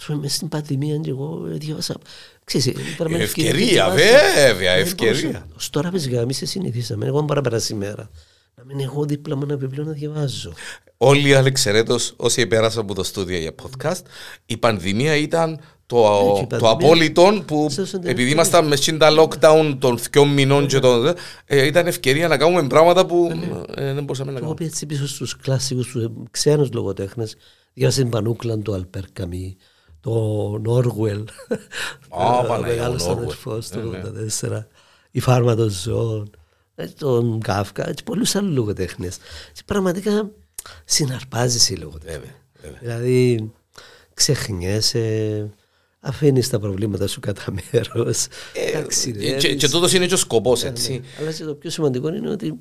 [SPEAKER 2] Α πούμε, μέσα στην πανδημία, και εγώ ε, διάβασα. Ξέρεις, ε, πέρα με
[SPEAKER 1] Ευκαιρία,
[SPEAKER 2] ευκαιρία,
[SPEAKER 1] βέβαια,
[SPEAKER 2] Ε,
[SPEAKER 1] ευκαιρία.
[SPEAKER 2] μπορούσα. Ως τώρα παιδιά, εμείς σε συνηθίσαμε. Εγώ δεν παραπεράσει η μέρα. Να μην έχω δίπλα μου ένα βιβλίο να διαβάζω.
[SPEAKER 1] Όλοι οι ανεξαιρέτως όσοι πέρασαν από το στούντιο για podcast, η πανδημία ήταν το,
[SPEAKER 2] Ναι, και η
[SPEAKER 1] το
[SPEAKER 2] πανδημία-
[SPEAKER 1] απόλυτο που
[SPEAKER 2] Σας ενδιαφέρει.
[SPEAKER 1] επειδή ήμασταν μες τα lockdown των δυο μηνών και των, ε, ήταν ευκαιρία να κάνουμε πράγματα που ε, δεν μπορούσαμε να
[SPEAKER 2] Και εγώ
[SPEAKER 1] κάνουμε.
[SPEAKER 2] πήγα έτσι πίσω στους κλασσικούς, στους ξένους λογοτέχνες. Διάβασα την Πανούκλαν, το Αλπέρ Καμί, το Νόργουελ.
[SPEAKER 1] Α,
[SPEAKER 2] ο
[SPEAKER 1] Παναγία,
[SPEAKER 2] μεγάλος
[SPEAKER 1] ο Orwell.
[SPEAKER 2] αδερφός του
[SPEAKER 1] Ναι, ναι.
[SPEAKER 2] 1984. Η φάρμα των ζώων. ε, Τον Κάφκα και πολλούς άλλους λογοτέχνες. Και πραγματικά συναρπάζεσαι οι λογοτέχνες.
[SPEAKER 1] Βέβαια, βέβαια.
[SPEAKER 2] Δηλαδή ξεχνιέσαι, αφήνεις τα προβλήματα σου κατά μέρος,
[SPEAKER 1] Ε,
[SPEAKER 2] ταξιδεύεις.
[SPEAKER 1] και, και τούτος είναι και ο σκοπός,
[SPEAKER 2] Ναι,
[SPEAKER 1] έτσι.
[SPEAKER 2] ναι. Αλλά και το πιο σημαντικό είναι ότι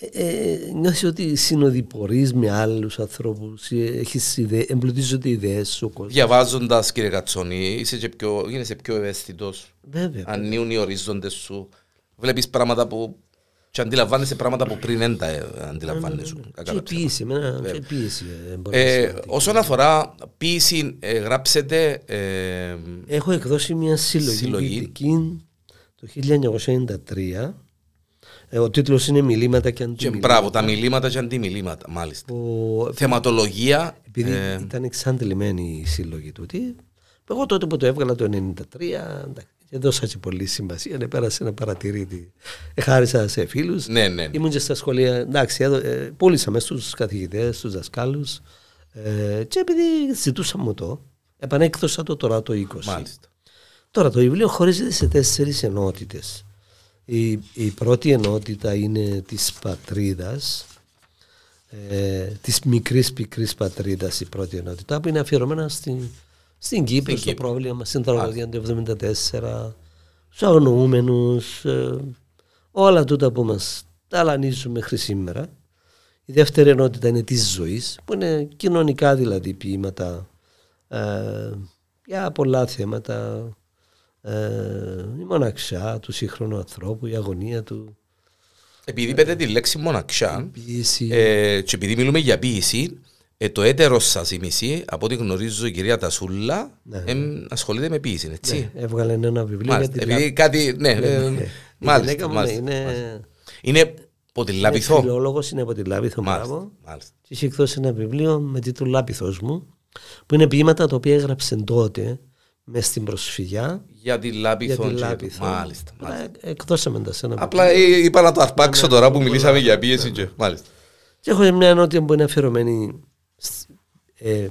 [SPEAKER 2] ε, ε, νιώθεις ότι συνοδοιπορείς με άλλους ανθρώπους, ε, έχεις ιδέες, εμπλουτίζονται οι ιδέες σου. ο κόσμος.
[SPEAKER 1] Διαβάζοντας, κύριε Κατσόνη, είσαι και πιο, γίνεσαι πιο ευαίσθητος.
[SPEAKER 2] Βέβαια.
[SPEAKER 1] Ανοίγουν οι ορίζοντες σου. Βλέπεις πράγματα που... Και αντιλαμβάνεσαι πράγματα που πριν δεν τα ε, αντιλαμβάνεσαι. κακά
[SPEAKER 2] Και
[SPEAKER 1] τα
[SPEAKER 2] η
[SPEAKER 1] ψέματα.
[SPEAKER 2] πίεση, εμένα και η πίεση ε, μπορεί να
[SPEAKER 1] Ε,
[SPEAKER 2] σημαίνει.
[SPEAKER 1] όσον αφορά ποίηση, ε, γράψετε ε,
[SPEAKER 2] Έχω εκδώσει μια συλλογή,
[SPEAKER 1] Συλλογή.
[SPEAKER 2] ποιητική το 1993. Ε, ο τίτλος είναι «Μιλήματα και
[SPEAKER 1] και
[SPEAKER 2] αντιμιλήματα».
[SPEAKER 1] μπράβο, τα μιλήματα και αντιμιλήματα, μάλιστα.
[SPEAKER 2] Ο-
[SPEAKER 1] Θεματολογία,
[SPEAKER 2] Επειδή
[SPEAKER 1] ε,
[SPEAKER 2] ήταν εξαντλημένη η σύλλογη τούτη, εγώ τότε που το έβγαλα το 1993, εντάξει, και δώσα και πολύ σημασία, ναι, πέρασε ένα παρατηρήτη. Εχάρισα σε φίλους.
[SPEAKER 1] ναι, ναι, ναι.
[SPEAKER 2] Ήμουν και στα σχολεία, εντάξει, έδω, ε, πούλησα μέσα στους καθηγητές, στους δασκάλους ε, και επειδή ζητούσα μου το, επανέκδοσα το τώρα το 20.
[SPEAKER 1] μάλιστα.
[SPEAKER 2] Τώρα το βιβλίο χωρίζεται σε τέσσερις ενότητες. Η, η πρώτη ενότητα είναι της πατρίδας, ε, της μικρής πικρής πατρίδας η πρώτη ενότητα που είναι αφιερωμένα στην, στην Κύπρο, στο
[SPEAKER 1] Κύπρο.
[SPEAKER 2] πρόβλημα, στην τραγωδία του 1974, στους αγνοούμενους, ε, Όλα τούτα που μας ταλανίζουν μέχρι σήμερα. Η δεύτερη ενότητα είναι της ζωής, που είναι κοινωνικά δηλαδή ποίηματα ε, για πολλά θέματα. Ε, η μοναξιά του σύγχρονου ανθρώπου, η αγωνία του.
[SPEAKER 1] Επειδή είπετε τη λέξη μοναξιά,
[SPEAKER 2] η ποιήση.
[SPEAKER 1] ε, και επειδή μιλούμε για ποίηση, ε, το έτερο σας η μισή, από ό,τι γνωρίζω η κυρία Τασούλα,
[SPEAKER 2] Ναι.
[SPEAKER 1] εμ, ασχολείται με ποίηση, έτσι.
[SPEAKER 2] Ναι, έβγαλε ένα βιβλίο
[SPEAKER 1] Μάλιστα.
[SPEAKER 2] για τη
[SPEAKER 1] Επειδή κάτι. Ναι,
[SPEAKER 2] Ναι,
[SPEAKER 1] ε,
[SPEAKER 2] ναι. Η
[SPEAKER 1] μάλιστα,
[SPEAKER 2] γυναίκα μου
[SPEAKER 1] μάλιστα,
[SPEAKER 2] είναι,
[SPEAKER 1] μάλιστα. Είναι από τη
[SPEAKER 2] είναι
[SPEAKER 1] Λαπιθό.
[SPEAKER 2] φιλόλογος, είναι από τη Λάπιθο,
[SPEAKER 1] Μάλιστα.
[SPEAKER 2] μπράβο.
[SPEAKER 1] μάλιστα.
[SPEAKER 2] Και είχε εκδώσει ένα βιβλίο με τίτλο Λάπιθος μου, που είναι ποίηματα τα οποία έγραψε τότε μες στην προσφυγιά
[SPEAKER 1] Για τη
[SPEAKER 2] για
[SPEAKER 1] Λάπιθο.
[SPEAKER 2] τη
[SPEAKER 1] και-
[SPEAKER 2] Λάπιθο.
[SPEAKER 1] Μάλιστα.
[SPEAKER 2] Αλλά
[SPEAKER 1] μάλιστα.
[SPEAKER 2] ε, εκδώσαμε τα σε ένα
[SPEAKER 1] Απλά
[SPEAKER 2] βιβλίο.
[SPEAKER 1] ε, είπα να το αρπάξω
[SPEAKER 2] Ναι,
[SPEAKER 1] τώρα που
[SPEAKER 2] ναι,
[SPEAKER 1] μιλήσαμε
[SPEAKER 2] πολλά.
[SPEAKER 1] για πίεση. και- Μάλιστα.
[SPEAKER 2] Και έχω μια ενότητα που είναι αφιερωμένη σ- ε,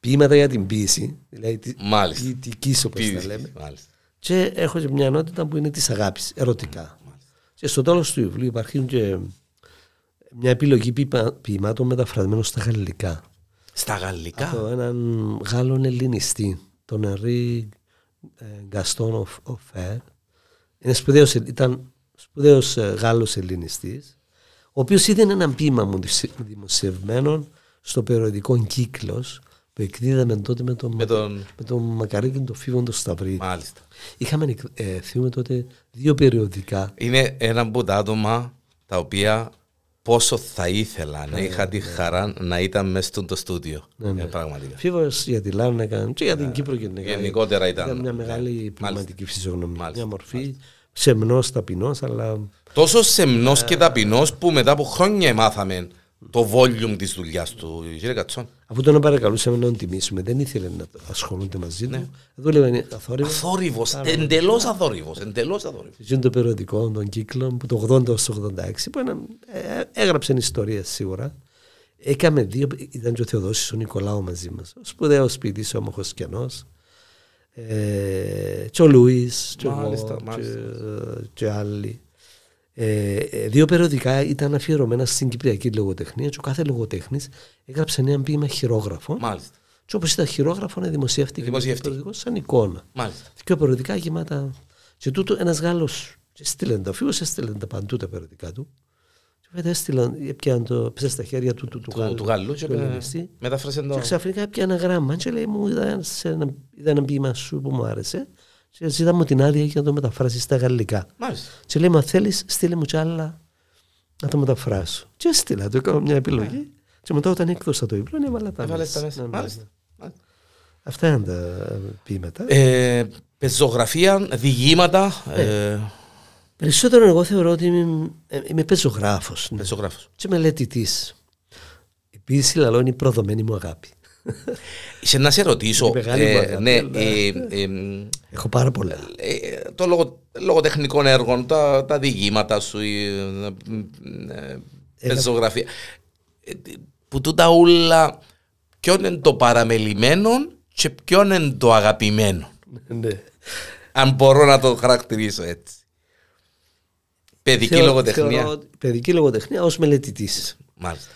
[SPEAKER 2] ποίηματα για την ποίηση, δηλαδή τη
[SPEAKER 1] Μάλιστα.
[SPEAKER 2] ποιητικής όπως τα
[SPEAKER 1] Ποίηση,
[SPEAKER 2] λέμε.
[SPEAKER 1] Μάλιστα.
[SPEAKER 2] Και έχω και μια ενότητα που είναι της αγάπης, ερωτικά. Και στο τέλος του βιβλίου υπάρχει και μια επιλογή ποιημα- ποιημάτων μεταφρασμένων στα γαλλικά.
[SPEAKER 1] Στα γαλλικά;
[SPEAKER 2] Από έναν Γάλλον ελληνιστή, τον Ερή Γκαστόν Οφέρ. Είναι σπουδαίος, ήταν σπουδαίος ε, Γάλλος ελληνιστής, ο οποίος είδε ένα ποίημα μου δημοσι- δημοσιευμένο στο περιοδικό Κύκλος που εκδίδαμε τότε με τον,
[SPEAKER 1] Με τον.
[SPEAKER 2] με τον Μακαρίκη τον Φίβον τον Σταυρίδη.
[SPEAKER 1] Μάλιστα.
[SPEAKER 2] Είχαμε ε, θυμούμε τότε δύο περιοδικά.
[SPEAKER 1] Είναι ένα από τα άτομα τα οποία πόσο θα ήθελα να είχα τη χαρά να ήταν μέσα στο στούντιο.
[SPEAKER 2] Ναι, ναι.
[SPEAKER 1] Ε, Πραγματικά.
[SPEAKER 2] Φίβος για τη Λάρνα έκανε και για την Κύπρο γενικά.
[SPEAKER 1] Γενικότερα ήταν.
[SPEAKER 2] Ήταν μια μεγάλη
[SPEAKER 1] Μάλιστα.
[SPEAKER 2] πνευματική φυσιογνωμία.
[SPEAKER 1] Μάλιστα.
[SPEAKER 2] Μια μορφή σεμνός, ταπεινός, αλλά
[SPEAKER 1] Τόσο σεμνός και ταπεινός που μετά από χρόνια μάθαμε το volume της δουλειάς του. Κύριε Κατσόν.
[SPEAKER 2] αφού τον παρακαλούσαμε να τον τιμήσουμε, δεν ήθελε να ασχολούνται μαζί
[SPEAKER 1] Ναι.
[SPEAKER 2] του. Δούλευε αθόρυβος.
[SPEAKER 1] Αθόρυβος, εντελώς αθόρυβος, εντελώς αθόρυβος.
[SPEAKER 2] Ζουν το περιοδικό των κύκλων που το 80 ως το 86 που ένα, ε, έγραψαν ιστορίες σίγουρα. Έκαμε δύο, ήταν και ο Θεοδόσης ο Νικολάου μαζί μας. Ο σπουδαίος ποιητής, ο όμορφος κενός. Ε, και ο Λούις, και
[SPEAKER 1] Μάλιστα,
[SPEAKER 2] εγώ, και,
[SPEAKER 1] μάλιστα.
[SPEAKER 2] και άλλοι. Ε, ε, δύο περιοδικά ήταν αφιερωμένα στην Κυπριακή λογοτεχνία και ο κάθε λογοτέχνης έγραψε ένα ποίημα χειρόγραφο
[SPEAKER 1] Μάλιστα,
[SPEAKER 2] και όπως ήταν χειρόγραφο να δημοσιεύτηκε το
[SPEAKER 1] Δημοσιεύτηκε.
[SPEAKER 2] περιοδικό σαν εικόνα.
[SPEAKER 1] μάλιστα.
[SPEAKER 2] Δύο περιοδικά γεμάτα. Και τούτο ένας Γάλλος έστειλε τα, ο φίλος έστειλε τα παντού τα περιοδικά του. Και βέβαια έστειλαν, έπιαν το, πέσα στα χέρια του, του, του,
[SPEAKER 1] Του,
[SPEAKER 2] Γάλλου.
[SPEAKER 1] του Γάλλου και
[SPEAKER 2] του ελληνιστή.
[SPEAKER 1] μετάφρασε το...
[SPEAKER 2] Και ξαφνικά έπιαν ένα γράμμα και λέει μου είδα, σε ένα, είδα ένα ποίημα σου που μου άρεσε και ζητά μου την άδεια για να το μεταφράσεις στα γαλλικά.
[SPEAKER 1] Μάλιστα.
[SPEAKER 2] Και λέει, μα θέλεις, στείλε μου κι άλλα να το μεταφράσω. Και έστειλα, το έκανα μια επιλογή. Και μετά όταν έκδοσα το βιβλίο, έβαλα τα
[SPEAKER 1] Έβαλες τα
[SPEAKER 2] μέσα.
[SPEAKER 1] μέσα.
[SPEAKER 2] Ναι, ναι,
[SPEAKER 1] Μάλιστα.
[SPEAKER 2] ναι.
[SPEAKER 1] Μάλιστα.
[SPEAKER 2] Αυτά είναι τα ποίηματα.
[SPEAKER 1] Ε, πεζογραφία, διηγήματα, ε,
[SPEAKER 2] Περισσότερο εγώ θεωρώ ότι είμαι, ε, είμαι πεζογράφος ναι.
[SPEAKER 1] πεζογράφος.
[SPEAKER 2] και μελετητής. Η ποίηση λαλό είναι η προδομένη μου αγάπη.
[SPEAKER 1] Σε να σε ρωτήσω,
[SPEAKER 2] Είναι μεγάλη μου
[SPEAKER 1] ε,
[SPEAKER 2] αγάπη,
[SPEAKER 1] ναι,
[SPEAKER 2] αλλά-
[SPEAKER 1] ε, ε,
[SPEAKER 2] Έχω πάρα πολλά.
[SPEAKER 1] ε, το λογο, λογοτεχνικό έργο, τα, τα διηγήματα σου, η ε, ε, πεζογραφία. Ε, που τούτα ούλα, ποιον είναι το παραμελημένο και ποιον είναι το αγαπημένο.
[SPEAKER 2] ναι.
[SPEAKER 1] Αν μπορώ να το χαρακτηρίσω έτσι. Παιδική
[SPEAKER 2] Θεω-
[SPEAKER 1] λογοτεχνία.
[SPEAKER 2] θεωρώ παιδική λογοτεχνία ως μελετητής.
[SPEAKER 1] Μάλιστα.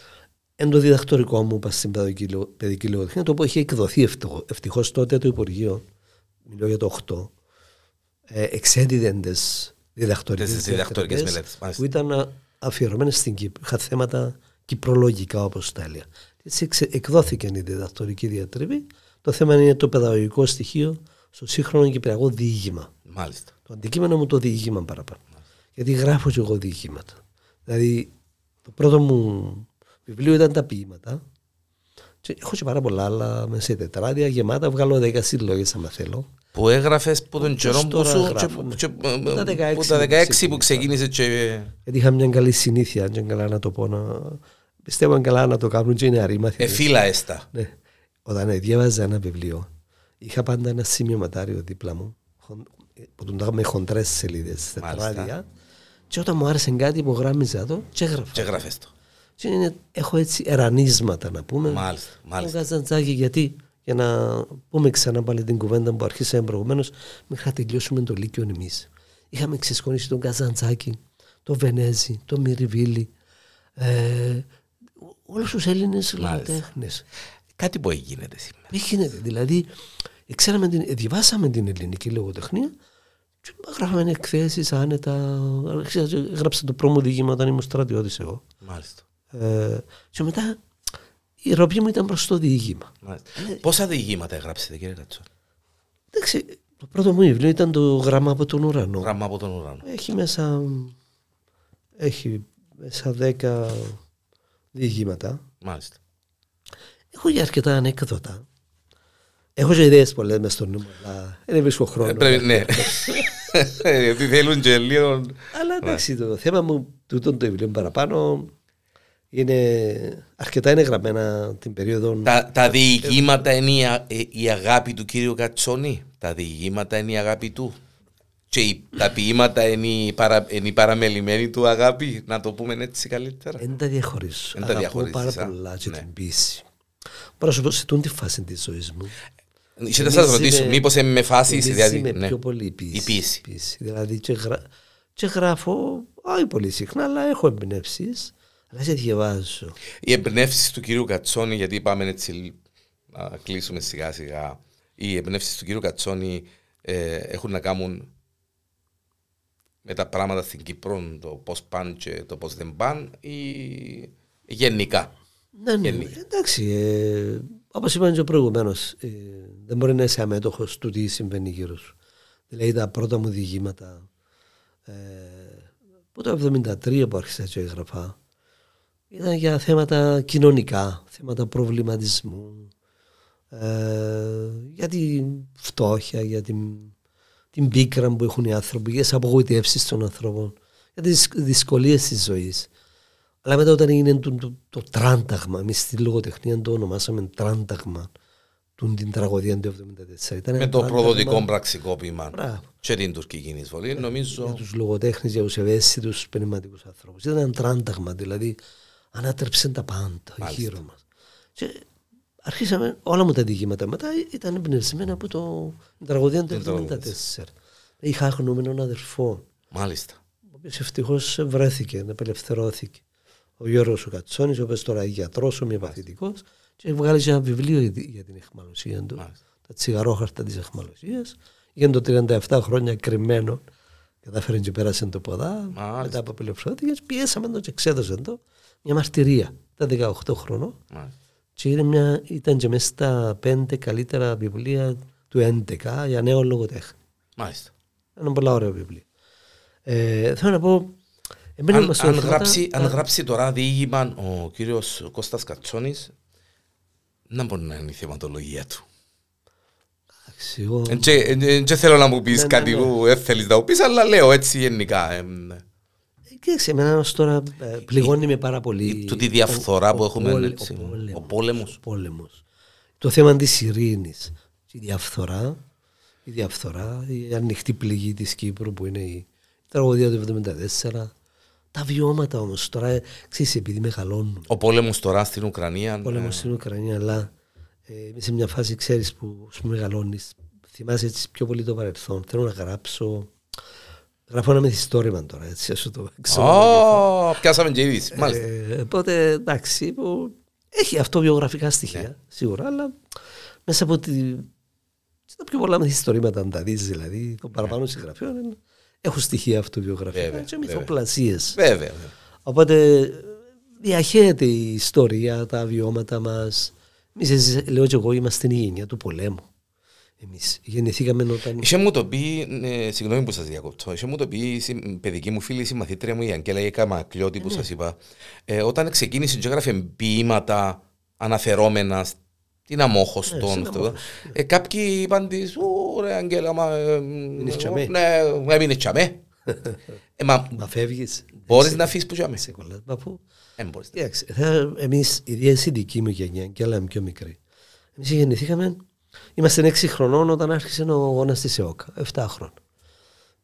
[SPEAKER 2] Εν το διδακτορικό μου είπα στην παιδική, λογο- παιδική λογοτεχνία, το οποίο είχε εκδοθεί ευτυχώς τότε το Υπουργείο, μιλώ για το 8, ε, εξέδιδε τις διδακτορικές,
[SPEAKER 1] Τις διδακτορικές
[SPEAKER 2] διατροπές
[SPEAKER 1] μελέτες, μάλιστα.
[SPEAKER 2] που ήταν αφιερωμένες στην Κύπρο. Είχα θέματα κυπρολογικά όπως τα έλεγα. Έτσι εξε- εκδόθηκε η διδακτορική διατριβή. Το θέμα είναι το παιδαγωγικό στοιχείο στο σύγχρονο κυπριακό διήγημα.
[SPEAKER 1] Μάλιστα.
[SPEAKER 2] Το αντικείμενο μου το διήγημα παραπάνω. Γιατί γράφω και εγώ διηγήματα. Δηλαδή, το πρώτο μου βιβλίο ήταν τα ποίηματα. Και έχω και πάρα πολλά άλλα μέσα σε τετράδια γεμάτα. Βγάλω 10 συλλογέ άμα θέλω.
[SPEAKER 1] Που έγραφες που τον
[SPEAKER 2] Όπως
[SPEAKER 1] καιρό που
[SPEAKER 2] τώρα
[SPEAKER 1] σου.
[SPEAKER 2] γράφω,
[SPEAKER 1] και-
[SPEAKER 2] ναι.
[SPEAKER 1] και-
[SPEAKER 2] Που τα 16
[SPEAKER 1] Που τα
[SPEAKER 2] που
[SPEAKER 1] 16 που
[SPEAKER 2] ξεκίνησα.
[SPEAKER 1] ξεκίνησε και.
[SPEAKER 2] Γιατί είχα μια καλή συνήθεια, αν και καλά να το πω. Να... Πιστεύω αν καλά να το κάνουν και είναι αρήμαθοι.
[SPEAKER 1] Εφύλα έστα.
[SPEAKER 2] Ναι. Όταν διάβαζα ένα βιβλίο, είχα πάντα ένα σημειωματάριο δίπλα μου, χον- που τον τάγαμε χοντρές σελίδες,
[SPEAKER 1] Μάλιστα.
[SPEAKER 2] τετράδια. Και όταν μου άρεσε κάτι, υπογράμμιζα το και έγραφα.
[SPEAKER 1] Και έγραφες το.
[SPEAKER 2] Και είναι, έχω έτσι ερανίσματα να πούμε.
[SPEAKER 1] Μάλιστα.
[SPEAKER 2] Μου
[SPEAKER 1] Μάλιστα.
[SPEAKER 2] Καζαντζάκη, γιατί για να πούμε ξανά πάλι την κουβέντα που αρχίσαμε προηγουμένως, μέχρι να τελειώσουμε το Λύκειο εμείς. Είχαμε ξεσκονίσει τον Καζαντζάκη, τον Βενέζη, τον Μυριβίλη, ε, όλους τους Έλληνες λογοτέχνες.
[SPEAKER 1] Κάτι που γίνεται σήμερα.
[SPEAKER 2] Τι γίνεται, δηλαδή, ξέραμε την, διαβάσαμε την ελληνική λογοτεχνία Και γράφαμε εκθέσεις άνετα. Άρχισα και Έγραψα το πρώτο διήγημα όταν ήμουν στρατιώτης εγώ.
[SPEAKER 1] Μάλιστα.
[SPEAKER 2] Ε, και μετά η ροπή μου ήταν προς το διήγημα.
[SPEAKER 1] Μάλιστα. Πόσα διηγήματα έγραψετε κύριε Κατσόν.
[SPEAKER 2] Εντάξει, το πρώτο μου βιβλίο ήταν το γράμμα από τον ουρανό.
[SPEAKER 1] Γράμμα από τον ουρανό.
[SPEAKER 2] Έχει μέσα, έχει μέσα δέκα διηγήματα.
[SPEAKER 1] Μάλιστα.
[SPEAKER 2] Έχω και αρκετά ανέκδοτα. Έχω και ιδέες πολλές μες στο νου μου, αλλά δεν βρίσκω χρόνο.
[SPEAKER 1] Ε, πρέπει- ναι. Γιατί θέλουν και λίγο.
[SPEAKER 2] Αλλά εντάξει, το θέμα μου τούτο το βιβλίο παραπάνω είναι αρκετά είναι γραμμένα την περίοδο.
[SPEAKER 1] Τα, τα διηγήματα είναι η, α- ε, η αγάπη του κύριου Κατσόνη. Τα διηγήματα είναι η αγάπη του. Και η- τα ποίηματα είναι η, παρα, είναι η παραμελημένη του αγάπη. Να το πούμε έτσι καλύτερα.
[SPEAKER 2] Δεν τα διαχωρίζω.
[SPEAKER 1] Εν τα
[SPEAKER 2] Αγαπώ
[SPEAKER 1] διαχωρίζεις,
[SPEAKER 2] πάρα
[SPEAKER 1] α.
[SPEAKER 2] πολλά και
[SPEAKER 1] Ναι.
[SPEAKER 2] την πίεση. Μπορώ να σου πω σε τούτη φάση της ζωής μου.
[SPEAKER 1] Και θα σας
[SPEAKER 2] Εμείς
[SPEAKER 1] ρωτήσω,
[SPEAKER 2] είμαι-
[SPEAKER 1] μήπως με φάση
[SPEAKER 2] εμείς
[SPEAKER 1] δηλαδή.
[SPEAKER 2] είμαι
[SPEAKER 1] ναι.
[SPEAKER 2] πιο πολύ η πίεση.
[SPEAKER 1] Η πίεση.
[SPEAKER 2] Δηλαδή και, γρα... και γράφω, όχι πολύ συχνά, αλλά έχω εμπνεύσεις. Αλλά σε διαβάζω.
[SPEAKER 1] Οι εμπνεύσει του κυρίου Κατσόνη, γιατί πάμε έτσι να κλείσουμε σιγά σιγά. Οι εμπνεύσει του κυρίου Κατσόνη ε, έχουν να κάνουν με τα πράγματα στην Κύπρο, το πώς πάνε και το πώς δεν πάνε, ή γενικά.
[SPEAKER 2] Ναι, ναι.
[SPEAKER 1] Γενικά.
[SPEAKER 2] Εντάξει, ε, όπως είπα και προηγουμένω, ε, δεν μπορεί να είσαι αμέτωχος του τι συμβαίνει γύρω σου. Δηλαδή τα πρώτα μου διηγήματα ε, που το 1973 που άρχισα και έγραφα ήταν για θέματα κοινωνικά, θέματα προβληματισμού, ε, για την φτώχεια, για την, την πίκρα που έχουν οι άνθρωποι, για τις απογοητεύσεις των ανθρώπων, για τις δυσκολίες της ζωής. Αλλά μετά όταν έγινε το, το, το τράνταγμα, εμείς στη λογοτεχνία το ονομάσαμε τράνταγμα, του την τραγωδία του 1974. Ήταν
[SPEAKER 1] Με
[SPEAKER 2] ένα
[SPEAKER 1] το
[SPEAKER 2] τράνταγμα
[SPEAKER 1] προδοτικό πραξικόπημα
[SPEAKER 2] Μπράβο.
[SPEAKER 1] και την τουρκική εισβολή,
[SPEAKER 2] για
[SPEAKER 1] νομίζω.
[SPEAKER 2] τους λογοτέχνες, για τους ευαίσθητους πνευματικούς ανθρώπους. Ήταν ένα τράνταγμα, δηλαδή ανάτρεψε τα πάντα γύρω μας. Και αρχίσαμε όλα μου τα διηγήματα μετά ήταν εμπνευσμένα από το την τραγωδία του 1974. Είχα αγνοούμενον αδερφό,
[SPEAKER 1] Μάλιστα.
[SPEAKER 2] ο οποίος ευτυχώς βρέθηκε, απελευθερώθηκε. Ο Γιώργος ο Κατσόνης, ο οποίος τώρα γιατρός, ομοιοπαθητικός και βγάλει και ένα βιβλίο για τη- για την εχμαλωσία του.
[SPEAKER 1] Μάλιστα.
[SPEAKER 2] Τα τσιγαρόχαρτα της εχμαλωσίας. Έγινε το 37 χρόνια κρυμμένο. Κατάφερε και πέρασε το ποδά.
[SPEAKER 1] Μάλιστα.
[SPEAKER 2] Μετά από απελευθερώθηκες. και Πιέσαμε το και εξέδωσε το. Μια μαρτυρία. Τα 18 χρονών.
[SPEAKER 1] Μάλιστα.
[SPEAKER 2] Και είναι μια, ήταν και μέσα στα πέντε καλύτερα βιβλία του 11 για νέο λογοτέχνη.
[SPEAKER 1] Μάλιστα.
[SPEAKER 2] Ένα πολύ ωραίο βιβλίο. Ε, θέλω να πω. εμένα
[SPEAKER 1] Αν,
[SPEAKER 2] μας
[SPEAKER 1] αν,
[SPEAKER 2] ορθώτα-
[SPEAKER 1] γράψει, αν
[SPEAKER 2] τα-
[SPEAKER 1] γράψει τώρα διήγημα ο κύριος Κώστας Κατσόνης, να μπορεί να είναι η θεματολογία του.
[SPEAKER 2] Εντάξει, εγώ-
[SPEAKER 1] Δεν θέλω να μου πεις
[SPEAKER 2] Ναι,
[SPEAKER 1] κάτι
[SPEAKER 2] ναι, ναι.
[SPEAKER 1] που δεν θέλεις να μου πεις, αλλά λέω έτσι γενικά. ε, ναι.
[SPEAKER 2] Κοίταξε, εμένα ως τώρα ε, πληγώνει με πάρα πολύ.
[SPEAKER 1] η- τούτη διαφθορά
[SPEAKER 2] ο-
[SPEAKER 1] που
[SPEAKER 2] ο
[SPEAKER 1] έχουμε,
[SPEAKER 2] πόλε-
[SPEAKER 1] έτσι,
[SPEAKER 2] Ο πόλεμος.
[SPEAKER 1] ο πόλεμος.
[SPEAKER 2] ο πόλεμος. Το θέμα της ειρήνης. Η διαφθορά, η διαφθορά, η ανοιχτή πληγή της Κύπρου που είναι η τραγωδία του 1974. Τα βιώματα όμως τώρα, ε, ξέρεις, επειδή μεγαλώνουν.
[SPEAKER 1] Ο πόλεμος τώρα στην Ουκρανία.
[SPEAKER 2] Ο πόλεμος στην Ουκρανία, αλλά ε, είμαι σε μια φάση, ξέρεις, που σου μεγαλώνεις. Θυμάσαι έτσι πιο πολύ το παρελθόν. Θέλω να γράψω. Γράφω ένα μυθιστόρημα τώρα, έτσι, ας σου το
[SPEAKER 1] ε,
[SPEAKER 2] εξομολογηθώ.
[SPEAKER 1] Ω, πιάσαμε και είδηση. Μάλιστα.
[SPEAKER 2] Ε, οπότε εντάξει, που έχει αυτοβιογραφικά στοιχεία
[SPEAKER 1] Ναι.
[SPEAKER 2] σίγουρα, αλλά μέσα από τη, στα πιο πολλά μυθιστορήματα, αν τα δεις δηλαδή, των παραπάνω συγγραφείων, είναι- έχουν στοιχεία αυτοβιογραφικά
[SPEAKER 1] Βέβαια,
[SPEAKER 2] και
[SPEAKER 1] βέβαια.
[SPEAKER 2] μυθοπλασίες.
[SPEAKER 1] Βέβαια. βέβαια.
[SPEAKER 2] Οπότε διαχέεται η ιστορία, τα βιώματα μας. Εμείς, εσείς, λέω και εγώ, είμαστε η γενιά του πολέμου. Εμείς γεννηθήκαμε όταν...
[SPEAKER 1] Είχε μου το πει, ε, συγγνώμη που σας διακόπτω, είχε μου το πει η συμ- παιδική μου φίλη, η συμμαθήτρια μου η Αγγέλα η Καμακλιώτη που
[SPEAKER 2] Ναι.
[SPEAKER 1] σας είπα, ε, όταν ξεκίνησε και έγραφε ποίηματα αναφερόμενα στην αμόχωστον.
[SPEAKER 2] Ναι, στην
[SPEAKER 1] αυτό,
[SPEAKER 2] αμόχωστον,
[SPEAKER 1] ε, κάποιοι είπαν της, «Ω, ρε Αγγέλα, μα... ε,
[SPEAKER 2] Έμεινες τσαμέ».
[SPEAKER 1] Ναι, έμεινες τσαμέ. Ε, μα
[SPEAKER 2] Μα φεύγεις.
[SPEAKER 1] μπορείς να αφήσεις που τσαμέ.
[SPEAKER 2] Σε κολλάς, μα πού.
[SPEAKER 1] Ε, μπορείς.
[SPEAKER 2] Κοιτάξτε, θα- εμείς, ιδιαίτερα η δική μου γενιά και άλλα πιο μικρή, εμείς γεννηθήκαμε, είμαστε 6 χρονών όταν άρχισε ο αγώνας της ΕΟΚ, 7 χρόνια.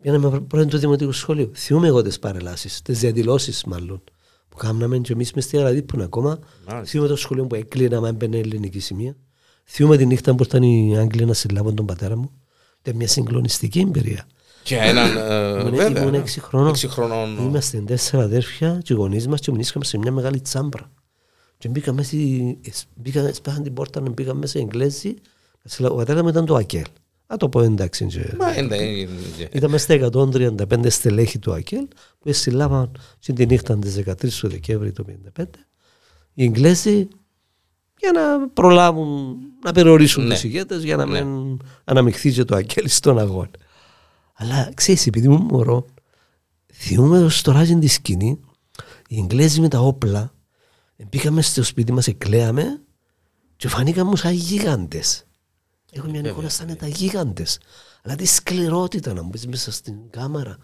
[SPEAKER 2] Πήγαμε πρώτα του Δημοτικού Σχολείου. Θυμούμαι εγώ τις παρελάσεις, τις διαδηλώσεις μάλλον, που κάναμε και εμείς μες στη Γαλαδίπουν ακόμα.
[SPEAKER 1] Μάλιστα.
[SPEAKER 2] Θυμούμαι το σχολείο που έκλεινα, μα έμπαινε ελληνική σημεία. Θυμούμαι τη νύχτα που ήταν οι Άγγλοι να συλλάβουν τον πατέρα μου. Ήταν μια συγκλονιστική εμπειρία.
[SPEAKER 1] Και έναν, ε,
[SPEAKER 2] Ήμουν-
[SPEAKER 1] βέβαια.
[SPEAKER 2] ήμουν έξι χρονών.
[SPEAKER 1] Έξι χρονών.
[SPEAKER 2] Είμαστε τέσσερα αδέρφια και οι γονείς μας και μείναμε σε μια μεγάλη τσάμπρα. Και μπήκαμε στη... μπήκαμε, σπάσαν την πόρτα να μπήκαμε μέσα Εγγλέζοι. Ο πατέρας μου ήταν το Ακέλ. Α το πω εντάξει. και-
[SPEAKER 1] Μα, είναι-
[SPEAKER 2] Ήταν μέσα στα 135 στελέχη του ΑΚΕΛ που συλλάβαν στην τη νύχτα της 13 του Δεκέμβρη του 1955 οι Εγγλέζοι για να προλάβουν να περιορίσουν
[SPEAKER 1] Ναι.
[SPEAKER 2] τους ηγέτες για να
[SPEAKER 1] Ναι.
[SPEAKER 2] μην αναμειχθεί και το ΑΚΕΛ στον αγώνα. Αλλά ξέρεις, επειδή ήμουν μωρό, θυμούμαι ως τώρα στην τη σκηνή, οι Εγγλέζοι με τα όπλα, μπήκαμε στο σπίτι μας, εκλέαμε και φανήκαμε σαν γίγαντες. Έχω μια εικόνα σαν τα γίγαντες. Αλλά τη σκληρότητα να μπεις μέσα στην κάμαρα,